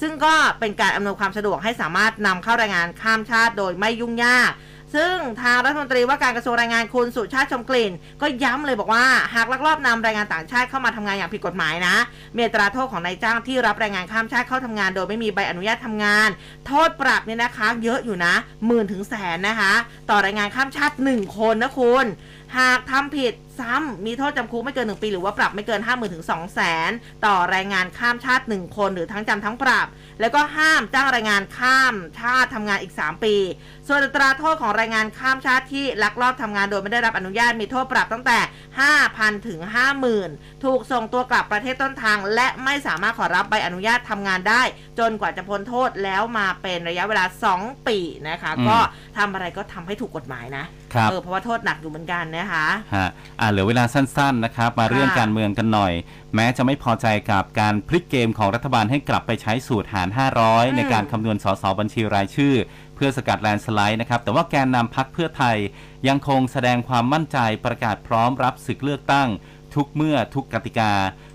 ซึ่งก็เป็นการอำนวยความสะดวกให้สามารถนำเข้าแรงงานข้ามชาติโดยไม่ยุ่งยาก ซึ่งทางรัฐมนตรีว่าการกระทรวงแรงงานคุณสุชาติชมกลิ่น ก็ย้ำเลยบอกว่าหากลักลอบนำแรงงานต่างชาติเข้ามาทำงานอย่างผิดกฎหมายนะมีอัตราโทษของนายจ้างที่รับแรงงานข้ามชาติเข้าทำงาน โดยไม่มีใบอนุญาตทำงาน โทษปรับเนี่ยนะคะ เยอะอยู่นะหมื่นถึงแสนนะคะ ต่อแรงงานข้ามชาติ 1 คนนะคุณ หากทำผิด ซ้ำมีโทษจำคุกไม่เกิน 1 ปี หรือว่าปรับไม่เกิน 5 0,000ถึง2 0 0 0 0 0ต่อแรงงานข้ามชาติ 1 คน หรือทั้งจำทั้งปรับ แล้วก็ห้ามจ้างแรงงานข้ามชาติทำงานอีก 3 ปี ส่วนอัตราโทษของแรงงานข้ามชาติที่ลักลอบทำงานโดยไม่ได้รับอนุญาตมีโทษปรับตั้งแต่ 5,000ถึง50,000 ถูกส่งตัวกลับประเทศต้นทาง และไม่สามารถขอรับใบอนุญาตทำงานได้ จนกว่าจะพ้นโทษแล้วมาเป็นระยะเวลา 2 ปีนะคะอืมก็ทำอะไรก็ทำให้ถูกกฎหมายนะครับเออเพราะว่าโทษหนักอยู่เหมือนกันนะคะฮะอ่าเหลือเวลาสั้นๆนะครับ มาเรื่องการเมืองกันหน่อย แม้จะไม่พอใจกับการพลิกเกมของรัฐบาลให้กลับไปใช้สูตรหาร 500 ในการคำนวณสสบัญชีรายชื่อ เพื่อสกัดแลนด์สไลด์นะครับ แต่ว่าแกนนำพักเพื่อไทย ยังคงแสดงความมั่นใจประกาศพร้อมรับศึกเลือกตั้ง ทุกเมื่อทุกกติกา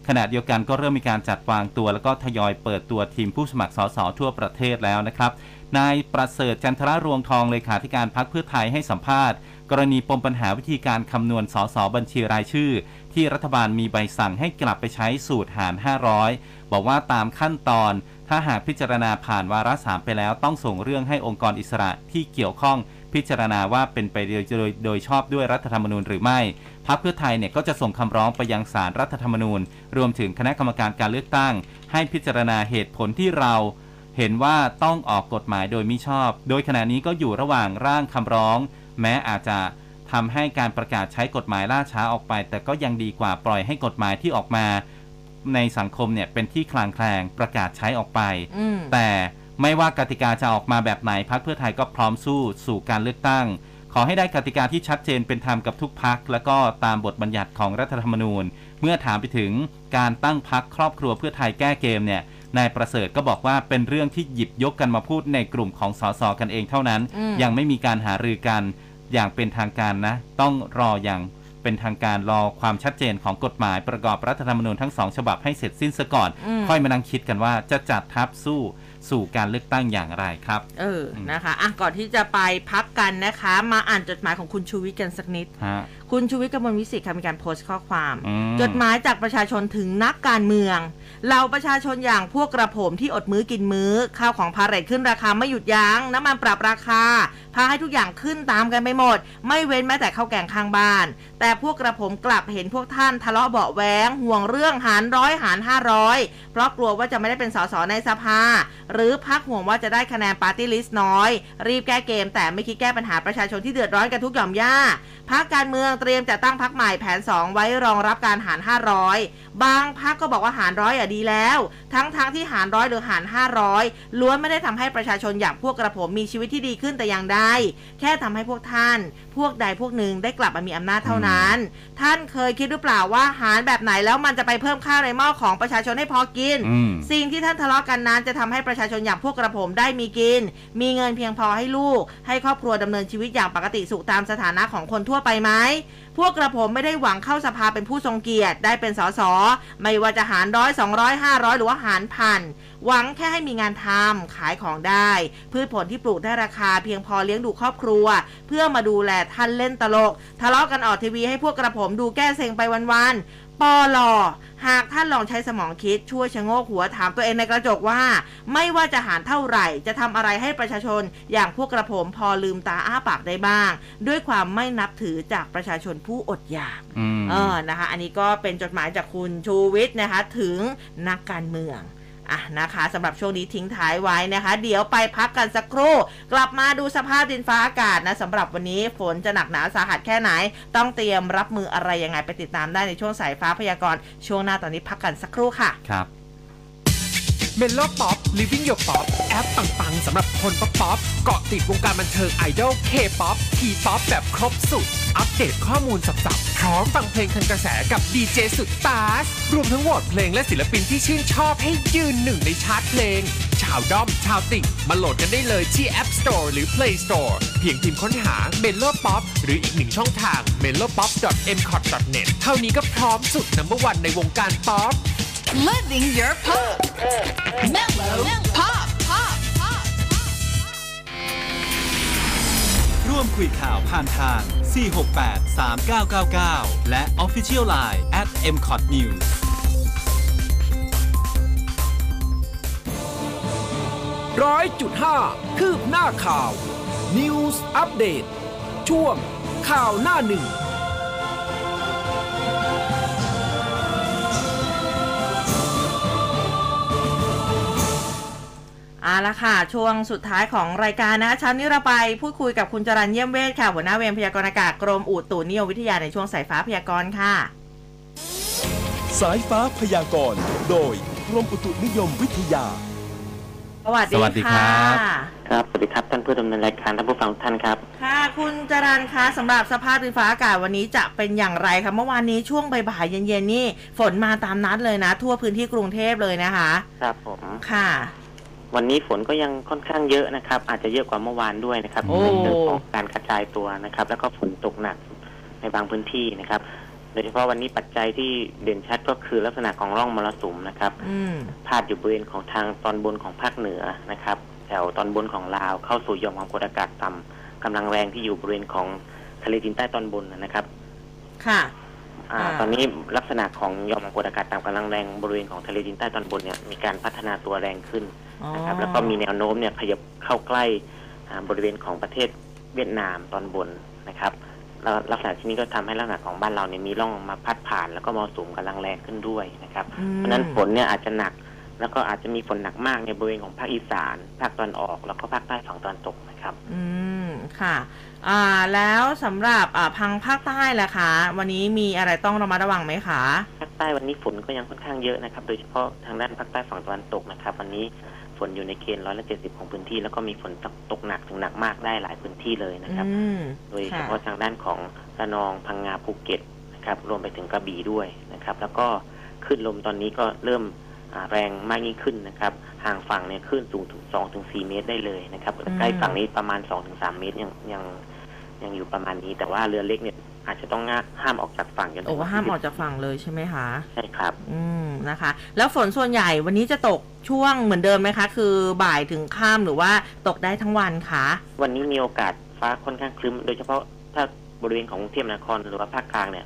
ขณะเดียวกันก็เริ่มมีการจัดวางตัว แล้วก็ทยอยเปิดตัวทีมผู้สมัครสสทั่วประเทศแล้วนะครับ นายประเสริฐจันทรารวงทองเลขาธิการพักเพื่อไทยให้สัมภาษณ์ กรณีปมปัญหาวิธีการคำนวณสสบัญชีรายชื่อ ที่รัฐบาลมีใบสั่งให้กลับไปใช้สูตรหาร 500 บอกว่าตามขั้นตอน ถ้าหากพิจารณาผ่านวาระสามไปแล้ว ต้องส่งเรื่องให้องค์กรอิสระที่เกี่ยวข้องพิจารณาว่าเป็นไปโดยโดยโดยชอบด้วยรัฐธรรมนูญหรือไม่ พักเพื่อไทยเนี่ยก็จะส่งคำร้องไปยังศาลรัฐธรรมนูญ รวมถึงคณะกรรมการการเลือกตั้ง ให้พิจารณาเหตุผลที่เรา เห็นว่าต้องออกกฎหมายโดยมิชอบ โดยขณะนี้ก็อยู่ระหว่างร่างคำร้อง แม้อาจจะทำให้การประกาศใช้กฎหมายล่าช้าออกไป แต่ก็ยังดีกว่าปล่อยให้กฎหมายที่ออกมา ในสังคมเนี่ยเป็นที่คลางแคลงประกาศใช้ออกไปอืมแต่ไม่ว่ากติกาจะออกมาแบบไหนพักเพื่อไทยก็พร้อมสู้สู่การเลือกตั้ง ขอให้ได้กติกาที่ชัดเจนเป็นธรรมกับทุกพักและก็ตามบทบัญญัติของรัฐธรรมนูญ เมื่อถามไปถึงการตั้งพักครอบครัวเพื่อไทยแก้เกมเนี่ย นายประเสริฐก็บอกว่าเป็นเรื่องที่หยิบยกกันมาพูดในกลุ่มของสสกันเองเท่านั้นอืมยังไม่มีการหารือกันอย่างเป็นทางการนะ ต้องรออย่างเป็นทางการรอความชัดเจนของกฎหมายประกอบรัฐธรรมนูญทั้งสองฉบับให้เสร็จสิ้นซะก่อนอืมค่อยมานั่งคิดกันว่าจะจัดทัพสู้สู่การเลือกตั้งอย่างไรครับ เออนะคะอะก่อนที่จะไปพักกันนะคะ มาอ่านจดหมายของคุณชูวิทย์กันสักนิดฮะ คุณชูวิทย์กมลวิศิษฎ์ค่ะมีการโพสต์ข้อความอืมจดหมายจากประชาชนถึงนักการเมืองเราประชาชนอย่างพวกกระผมที่อดมื้อกินมื้อ ข้าวของพาเหรดขึ้นราคาไม่หยุดยั้งน้ำมันปรับราคา พาให้ทุกอย่างขึ้นตามกันไปหมด ไม่เว้นแม้แต่ข้าวแกงข้างบ้าน แต่พวกกระผมกลับเห็นพวกท่านทะเลาะเบาะแว้งห่วงเรื่องหารร้อยหารห้าร้อยเพราะกลัวว่าจะไม่ได้เป็นสสในสภา หรือพรรคห่วงว่าจะได้คะแนนปาร์ตี้ลิสต์น้อย รีบแก้เกม แต่ไม่คิดแก้ปัญหาประชาชนที่เดือดร้อนกันทุกหย่อมย่าพักการเมืองเตรียมจะตั้งพักใหม่แผน 2 ไว้รองรับการหาร 500 บางพักก็บอกว่าหารร้อยอะดีแล้ว ทั้งทั้งที่หารร้อยหรือหาร 500 ล้วนไม่ได้ทำให้ประชาชนอย่างพวกกระผมมีชีวิตที่ดีขึ้นแต่อย่างใดแค่ทำให้พวกท่านพวกใดพวกหนึ่งได้กลับมามีอำนาจเท่านั้น ท่านเคยคิดหรือเปล่าว่าหารแบบไหนแล้วมันจะไปเพิ่มข้าวในหม้อของประชาชนให้พอกิน อืม สิ่งที่ท่านทะเลาะกันนั้นจะทำให้ประชาชนอย่างพวกกระผมได้มีกิน มีเงินเพียงพอให้ลูก ให้ครอบครัวดำเนินชีวิตอย่างปกติสุขตามสถานะของคนทั่วไปไหม พวกกระผมไม่ได้หวังเข้าสภาเป็นผู้ทรงเกียรติได้เป็นสสไม่ว่าจะหารร้อยสองร้อยห้าร้อยหรือว่าหารพัน หวังแค่ให้มีงานทำขายของได้ พืชผลที่ปลูกได้ราคาเพียงพอเลี้ยงดูครอบครัว เพื่อมาดูแลท่านเล่นตลก ทะเลาะกันออกทีวีให้พวกกระผมดูแก้เซ็งไปวันๆปอลอหากท่านลองใช้สมองคิดช่วยชะโงกหัวถามตัวเองในกระจกว่า ไม่ว่าจะหารเท่าไหร่ จะทำอะไรให้ประชาชน อย่างพวกกระผมพอลืมตาอ้าปากได้บ้าง ด้วยความไม่นับถือจากประชาชนผู้อดอยากอืมเออนะคะ อันนี้ก็เป็นจดหมายจากคุณชูวิทย์นะคะถึงนักการเมือง อะนะคะสำหรับช่วงนี้ทิ้งท้ายไว้นะคะ เดี๋ยวไปพักกันสักครู่ กลับมาดูสภาพดินฟ้าอากาศนะสำหรับวันนี้ฝนจะหนักหนาสาหัสแค่ไหน ต้องเตรียมรับมืออะไรยังไงไปติดตามได้ในช่วงสายฟ้าพยากรณ์ช่วงหน้าตอนนี้พักกันสักครู่ค่ะ ครับ Melo Pop Living Your Pop แอปปังๆสำหรับคน pop pop เกาะติดวงการบันเทิงไอดอล K-pop T-pop แบบครบสุด อัปเดตข้อมูลสับๆพร้อมฟังเพลงทันกระแสกับดีเจสุดต๊าซ รวมทั้งโหวตเพลงและศิลปินที่ชื่นชอบให้ยืนหนึ่งในชาร์ตเพลง ชาวด้อมชาวติ่ง มาโหลดกันได้เลยที่ App Store หรือ Play Store เพียงพิมพ์ค้นหา m e l o Pop หรืออีกหนึ่งช่องทาง m e l o p o p m c o t n e t เท่านี้ก็พร้อมสุดนัมเบอร์วันในวงการป๊อป Living your pop. Mellow pop. Pop. Pop. ร่วมคุยข่าวผ่านทาง 468 3999 และ Official Line at m c o t News ร้อยจุดห้าคืบหน้าข่าว News อัปเดตช่วงข่าวหน้าหนึ่ง เอาละค่ะ ช่วงสุดท้ายของรายการนะคะเช้านี้เราไปพูดคุยกับคุณจรัญเยี่ยมเวทค่ะ หัวหน้าเวรพยากรณ์อากาศกรมอุตุนิยมวิทยาในช่วงสายฟ้าพยากรณ์ค่ะ สายฟ้าพยากรณ์โดยกรมอุตุนิยมวิทยา สวัสดีสวัสดีครัค่ะ บ ครับสวัสดีครับท่านผู้ดำเนินรายการท่านผู้ฟังทุกท่านครับ ค่ะ คุณจรันคะสำหรับสภาพดินฟ้าอากาศวันนี้จะเป็นอย่างไรคะเมื่อวานนี้ช่วงบ่ายๆเย็นๆนี่ฝนมาตามนัดเลยนะ ทั่วพื้นที่กรุงเทพเลยนะคะ ครับผม ค่ะ วันนี้ฝนก็ยังค่อนข้างเยอะนะครับ อาจจะเยอะกว่าเมื่อวานด้วยนะครับโอ้ ในเรื่องของการกระจายตัวนะครับ แล้วก็ฝนตกหนักในบางพื้นที่นะครับ โดยเฉพาะวันนี้ปัจจัยที่เด่นชัดก็คือลักษณะของร่องมรสุมนะครับ อืม พาดอยู่บริเวณของทางตอนบนของภาคเหนือนะครับ แถวตอนบนของลาวเข้าสู่หย่อมความกดอากาศต่ำกำลังแรงที่อยู่บริเวณของทะเลจีนใต้ตอนบนนะครับ ค่ะ อ่าอ่า ตอนนี้ลักษณะของหย่อมความกดอากาศต่ำกำลังแรงบริเวณของทะเลจีนใต้ตอนบนเนี่ยมีการพัฒนาตัวแรงขึ้นอ๋อนะครับ แล้วก็มีแนวโน้มเนี่ยขยับเข้าใกล้อ่าบริเวณของประเทศเวียดนามตอนบนนะครับแล้วลักษณะที่นี้ก็ทำให้ลักษณะของบ้านเราเนี่ยมีร่องมาพัดผ่าน แล้วก็มรสุมกำลังแรงขึ้นด้วยนะครับอืมเพราะฉะนั้นฝนเนี่ยอาจจะหนักแล้วก็อาจจะมีฝนหนักมากในบริเวณของภาคอีสาน ภาคตะวันออก แล้วก็ภาคใต้ฝั่งตะวันตกนะครับ อืม ค่ะ อ่าแล้วสำหรับอ่าพังภาคใต้ล่ะคะ วันนี้มีอะไรต้องระมัดระวังไหมคะ ภาคใต้วันนี้ฝนก็ยังค่อนข้างเยอะนะครับ โดยเฉพาะทางด้านภาคใต้ฝั่งตะวันตกนะครับวันนี้ฝนอยู่ในเกณฑ์ร้อยละเจ็ดสิบของพื้นที่ แล้วก็มีฝนตกหนักถึงหนักมากได้หลายพื้นที่เลยนะครับ อืมโดยเฉค่ะพาะทางด้านของระนองพังงาภูเก็ตนะครับรวมไปถึงกระบี่ด้วยนะครับ แล้วก็คลื่นลมตอนนี้ก็เริ่มอ่าแรงมากยิ่งขึ้นนะครับห่างฝั่งเนี่ยคลื่นสูงถึงสองถึงสี่เมตรได้เลยนะครับใกล้ฝั่งนี้ประมาณสองถึงสามเมตรยังยัง ยังอยู่ประมาณนี้ แต่ว่าเรือเล็กเนี่ยอาจจะต้องห้ามออกจากฝั่งจนโอ้ถึงห้ามออกจากฝั่งเลยใช่ไหมคะใช่ครับ อืมนะคะ แล้วฝนส่วนใหญ่วันนี้จะตกช่วงเหมือนเดิมไหมคะ คือบ่ายถึงค่ำหรือว่าตกได้ทั้งวันคะวันนี้มีโอกาสฟ้าค่อนข้างครึ้ม โดยเฉพาะถ้าบริเวณของกรุงเทพมหานครหรือว่าภาคกลางเนี่ย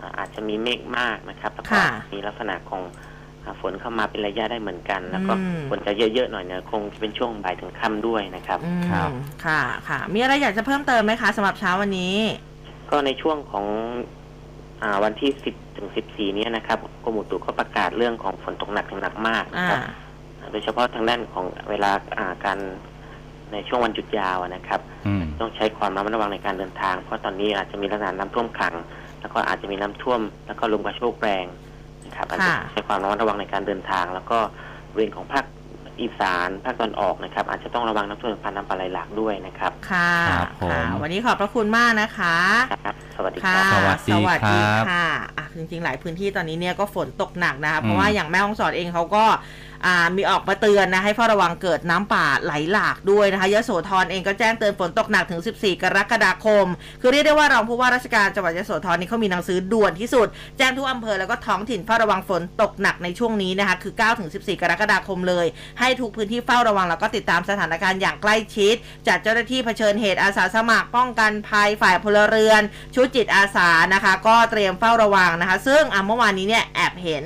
อ่าอาจจะมีเมฆมากนะครับแล้วก็ค่ะมีลักษณะของอ่า ฝนเข้ามาเป็นระยะได้เหมือนกัน แล้วก็อืม ฝนจะเยอะๆหน่อยเนี่ยคงจะเป็นช่วงบ่ายถึงค่ำด้วยนะครับ อืมครับ ค่ะค่ะ มีอะไรอยากจะเพิ่มเติมไหมคะสำหรับเช้าวันนี้ ก็ในช่วงของอาวันที่ 10 ถึง 14 เนี้นะครับกรมอุตุก็ประกาศเรื่องของฝนตกหนักถึงหนักมากนะอ่า ครับ โดยเฉพาะทางด้านของเวลาอ่าการในช่วงวันหยุดยาวอะนะครับ อืม ต้องใช้ความระมัดระวังในการเดินทาง เพราะตอนนี้อาจจะมีลักษณะน้ำท่วมขัง แล้วก็อาจจะมีน้ำท่วม แล้วก็ลมกระโชกแรงนะ ครับอาจจะค่ะใช้ความระมัดระวังในการเดินทาง แล้วก็บริเวณของภาคอีสานภาคตอนออกนะครับ อาจจะต้องระวังน้ำท่วมฉับพลันน้ำปลาไหลหลากด้วยนะครับ ค่ะครับผมค่ะ วันนี้ขอบพระคุณมากนะคะครับสวัสดีคค่ะรับ สวัสดีสวัสดีครับ ค่ะอะ จริงๆ หลายพื้นที่ตอนนี้เนี่ยก็ฝนตกหนักนะคะ เพอืราะมว่าอย่างแม่ฮ่องสอนเองเขาก็อ่า มีออกมาเตือนนะให้เฝ้าระวังเกิดน้ำป่าไหลหลากด้วยนะคะยะโสธรเองก็แจ้งเตือนฝนตกหนักถึง 14 กรกฎาคม คือเรียกได้ว่ารองผู้ว่าราชการจังหวัดยะโสธรนี่เขามีหนังสือด่วนที่สุด แจ้งทุกอำเภอแล้วก็ท้องถิ่นเฝ้าระวังฝนตกหนักในช่วงนี้นะคะคือ 9 ถึง 14 กรกฎาคมเลย ให้ทุกพื้นที่เฝ้าระวังแล้วก็ติดตามสถานการณ์อย่างใกล้ชิด จัดเจ้าหน้าที่เผชิญเหตุอาสาสมัครป้องกันภัยฝ่ายพลเรือน ชุดจิตอาสานะคะ ก็เตรียมเฝ้าระวังนะคะ ซึ่งเมื่อวานนี้เนี่ยแอบเห็น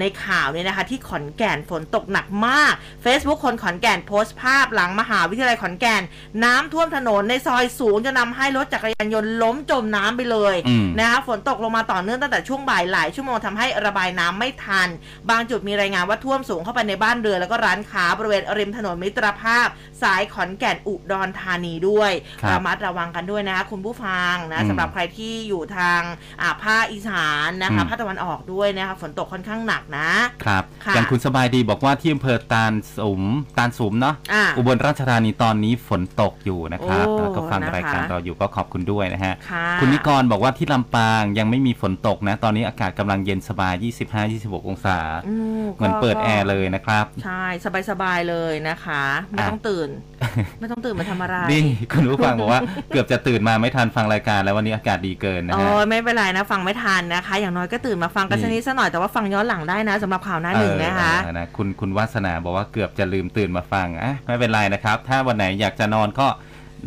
ในข่าวเนี่ยนะคะที่ขอนแก่นฝนตกหนักมาก Facebook คนขอนแก่นโพสต์ภาพหลังมหาวิทยาลัยขอนแก่น น้ำท่วมถนนในซอยสูงจะนำให้รถจักรยานยนต์ล้มจมน้ำไปเลยอืมนะคะฝนตกลงมาต่อเนื่องตั้งแต่ช่วงบ่ายหลายชั่วโมงทำให้ระบายน้ำไม่ทัน บางจุดมีรายงานว่าท่วมสูงเข้าไปในบ้านเรือนแล้วก็ร้านค้าบริเวณริมถนนมิตรภาพ สายขอนแก่นอุดรธานีด้วยครับระมัดระวังกันด้วยนะคะคุณผู้ฟังนะอืมสำหรับใครที่อยู่ทางอ่าภาคอีสานนะคะอืมภาคตะวันออกด้วยนะคะฝนตกค่อนข้างหนักนะครับค่ะอย่างคุณสบายดีบอกว่าที่อำเภอตาลสุมตาลสุมเนาะอ่าอุบลราชธานีตอนนี้ฝนตกอยู่นะครับโอ้แล้วก็ฟังนะคะรายการเราอยู่ก็ขอบคุณด้วยนะฮะค่ะคุณนิกรบอกว่าที่ลำปางยังไม่มีฝนตกนะ ตอนนี้อากาศกำลังเย็นสบาย 25-26 องศาอืเหมือนเปิดก็แอร์เลยนะครับ ใช่ สบายๆเลยนะคะ ไม่อะต้องตื่น ไม่ต้องตื่นมาทำอะไรนี่คุณผู้ฟังบอกว่าเกือบจะตื่นมาไม่ทันฟังรายการแล้ววันนี้อากาศดีเกินนะโอ้ฮะยไม่เป็นไรนะฟังไม่ทันนะคะ อย่างน้อยก็ตื่นมาฟังกันนี่สักนิดสักหน่อยแต่ว่าฟังย้อนหลังได้นะสำหรับข่าวหน้าหนึ่งนะคะเออนะคุณคุณวาสนาบอกว่าเกือบจะลืมตื่นมาฟังอะไม่เป็นไรนะครับ ถ้าวันไหนอยากจะนอนก็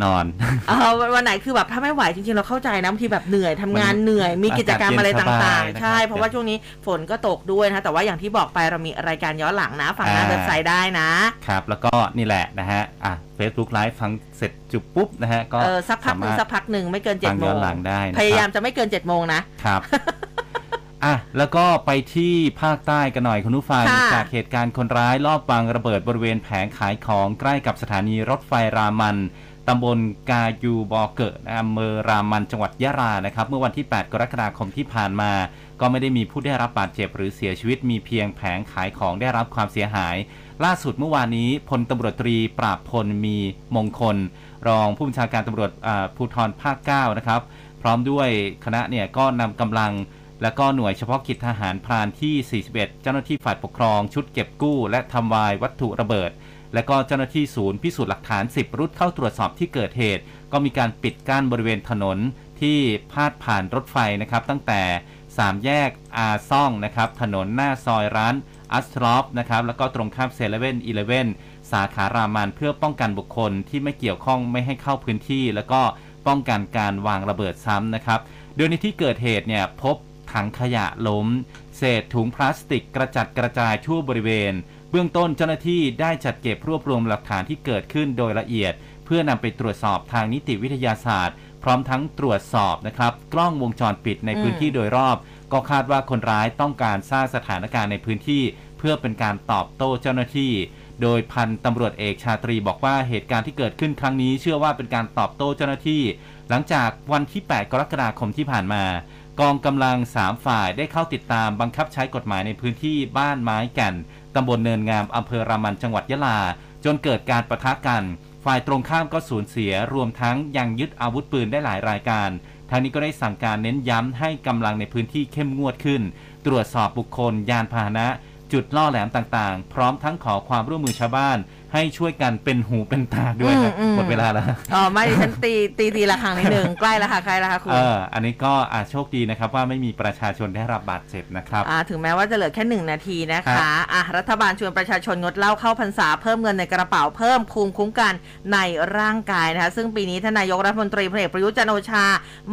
นอนเออวันไหนคือแบบถ้าไม่ไหวจริงๆเราเข้าใจนะบางทีแบบเหนื่อยทำงานมันเหนื่อยมีกิจกรรมอะไรอากาศเย็นสต่าบางยๆนะครับใช่ เพราะว่าช่วงนี้ฝนก็ตกด้วยนะคะแต่ว่าอย่างที่บอกไปเรามีรายการย้อนหลังนะฟังหน้าอ่าเว็บไซต์ได้นะครับ แล้วก็นี่แหละนะฮะอะ Facebook Live ฟังเสร็จจุบปุ๊บนะฮะก็เออสักพักหนึ่งสามารถสักพักหนึ่งไม่เกินเจ็ฟัดงโมย้องนหลังได้นะครับพยายามจะไม่เกินเจ็ดโมงนะครับ อะแล้วก็ไปที่ภาคใต้กันหน่อยคุณผู้ฟังค่ะจากเหตุการณ์คนร้ายลอบวางระเบิดบริเวณแผงขายของใกล้กับสถานีรถไฟรามันตำบลกายูบอเกะอำเภอรามันจังหวัดยะลานะครับ เมื่อวันที่ 8 กรกฎาคมที่ผ่านมา ก็ไม่ได้มีผู้ได้รับบาดเจ็บหรือเสียชีวิตมีเพียงแผงขายของได้รับความเสียหาย ล่าสุดเมื่อวานนี้พลตำรวจตรีปราบพลมีมงคล รองผู้บัญชาการตำรวจอ่าภูธรภาค 9 นะครับ พร้อมด้วยคณะเนี่ยก็นำกำลัง และก็หน่วยเฉพาะกิจทหารพรานที่ 41 เจ้าหน้าที่ฝ่ายปกครองชุดเก็บกู้ และทำลายวัตถุระเบิด และก็เจ้าหน้าที่ศูนย์พิสูจน์หลักฐาน 10 รุดเข้าตรวจสอบที่เกิดเหตุ ก็มีการปิดกั้นบริเวณถนนที่พาดผ่านรถไฟนะครับ ตั้งแต่ 3 แยกอาซ่องนะครับถนนหน้าซอยร้านอัสทรอฟนะครับแล้วก็ตรงข้ามเซเว่นอีเลฟเว่นสาขารามันเพื่อป้องกันบุคคลที่ไม่เกี่ยวข้องไม่ให้เข้าพื้นที่ แล้วก็ป้องกันการวางระเบิดซ้ำนะครับโดยในที่เกิดเหตุเนี่ยพบ ถังขยะล้ม เศษถุงพลาสติกกระจัดกระจายทั่วบริเวณ เบื้องต้นเจ้าหน้าที่ได้จัดเก็บรวบรวมหลักฐานที่เกิดขึ้นโดยละเอียด เพื่อนำไปตรวจสอบทางนิติวิทยาศาสตร์ พร้อมทั้งตรวจสอบนะครับกล้องวงจรปิดในพื้นที่โดยรอบ ก็คาดว่าคนร้ายต้องการสร้างสถานการณ์ในพื้นที่ เพื่อเป็นการตอบโต้เจ้าหน้าที่โดยพันตำรวจเอกชาตรีบอกว่าเหตุการณ์ที่เกิดขึ้นครั้งนี้ เชื่อว่าเป็นการตอบโต้เจ้าหน้าที่ หลังจากวันที่ 8 กรกฎาคมที่ผ่านมา กองกำลัง 3 ฝ่ายได้เข้าติดตามบังคับใช้กฎหมายในพื้นที่บ้านไม้แก่นตำบลเนินงามอำเภอรามันจังหวัดยะลา จนเกิดการประทะกัน ฝ่ายตรงข้ามก็สูญเสียรวมทั้งยังยึดอาวุธปืนได้หลายรายการทางนี้ก็ได้สั่งการเน้นย้ำให้กำลังในพื้นที่เข้มงวดขึ้น ตรวจสอบบุคคล ยานพาหนะ จุดล่อแหลมต่างๆ พร้อมทั้งขอความร่วมมือชาวบ้าน ให้ช่วยกันเป็นหูเป็นตาด้วยครับอืมอืมหมดเวลาแล้วอ๋อไม่ดิฉันตีตีตีละครั้งนิดหนึ่งใกล้ละค่ะใกล้ละค่ะคุณเอออันนี้ก็อาโชคดีนะครับว่าไม่มีประชาชนได้รับบาดเจ็บนะครับอ่าถึงแม้ว่าจะเหลือแค่หนึ่งนาทีนะครัคะบอะรัฐบาลชวนประชาชนงดเหล้าเข้าพรรษาเพิ่มเงินในกระเป๋าเพิ่มภูมิคุ้มกันในร่างกายนะคะซึ่งปีนี้ท่านนายกรัฐมนตรีพลเอกประยุทธ์จันทร์โอชา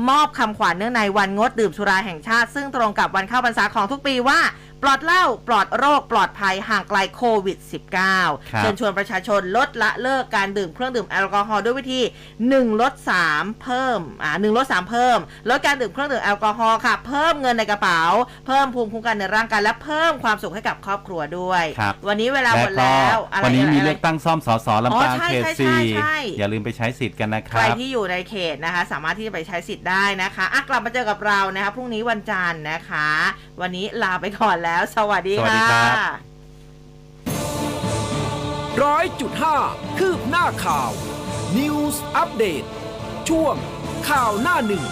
มอบคำขวัญเนื่องในวันงดดื่มสุราแห่งชาติ ซึ่งตรงกับวันเข้าพรรษาของทุกปีว่า ปลอดเหล้าปลอดโรค ปลอดภัยห่างไกลโควิด -19 ครับเชิญชวนประชาชนลดละเลิกการดื่มเครื่องดื่มแอลกอฮอล์ด้วยวิธี 1 ลด 3 เพิ่มอ่าหนึ่งลด 3 เพิ่ม ลดการดื่มเครื่องดื่มแอลกอฮอล์ค่ะ เพิ่มเงินในกระเป๋า เพิ่มภูมิคุ้มกันในร่างกายและเพิ่มความสุขให้กับครอบครัวด้วยครับวันนี้เวลาหมดแล้วอะไรวันนี้มีอะไรเลือกตั้งซ่อมสสลำปางอ๋อใช่เขตใช่สี่ใช่อย่าลืมไปใช้สิทธิ์กันนะคใครรับที่อยู่ในเขตนะคะ สามารถที่จะไปใช้สิทธิ์ได้นะคะอะกลับมาเจอกับเรานะคะพรุ่งนี้วันจันทร์นะคะ วันนี้ลาไปก่อนแล้ว สวัสดีสวัสดีค่ะครับ ร้อยจุดห้าคืบหน้าข่าว News Update ช่วงข่าวหน้าหนึ่ง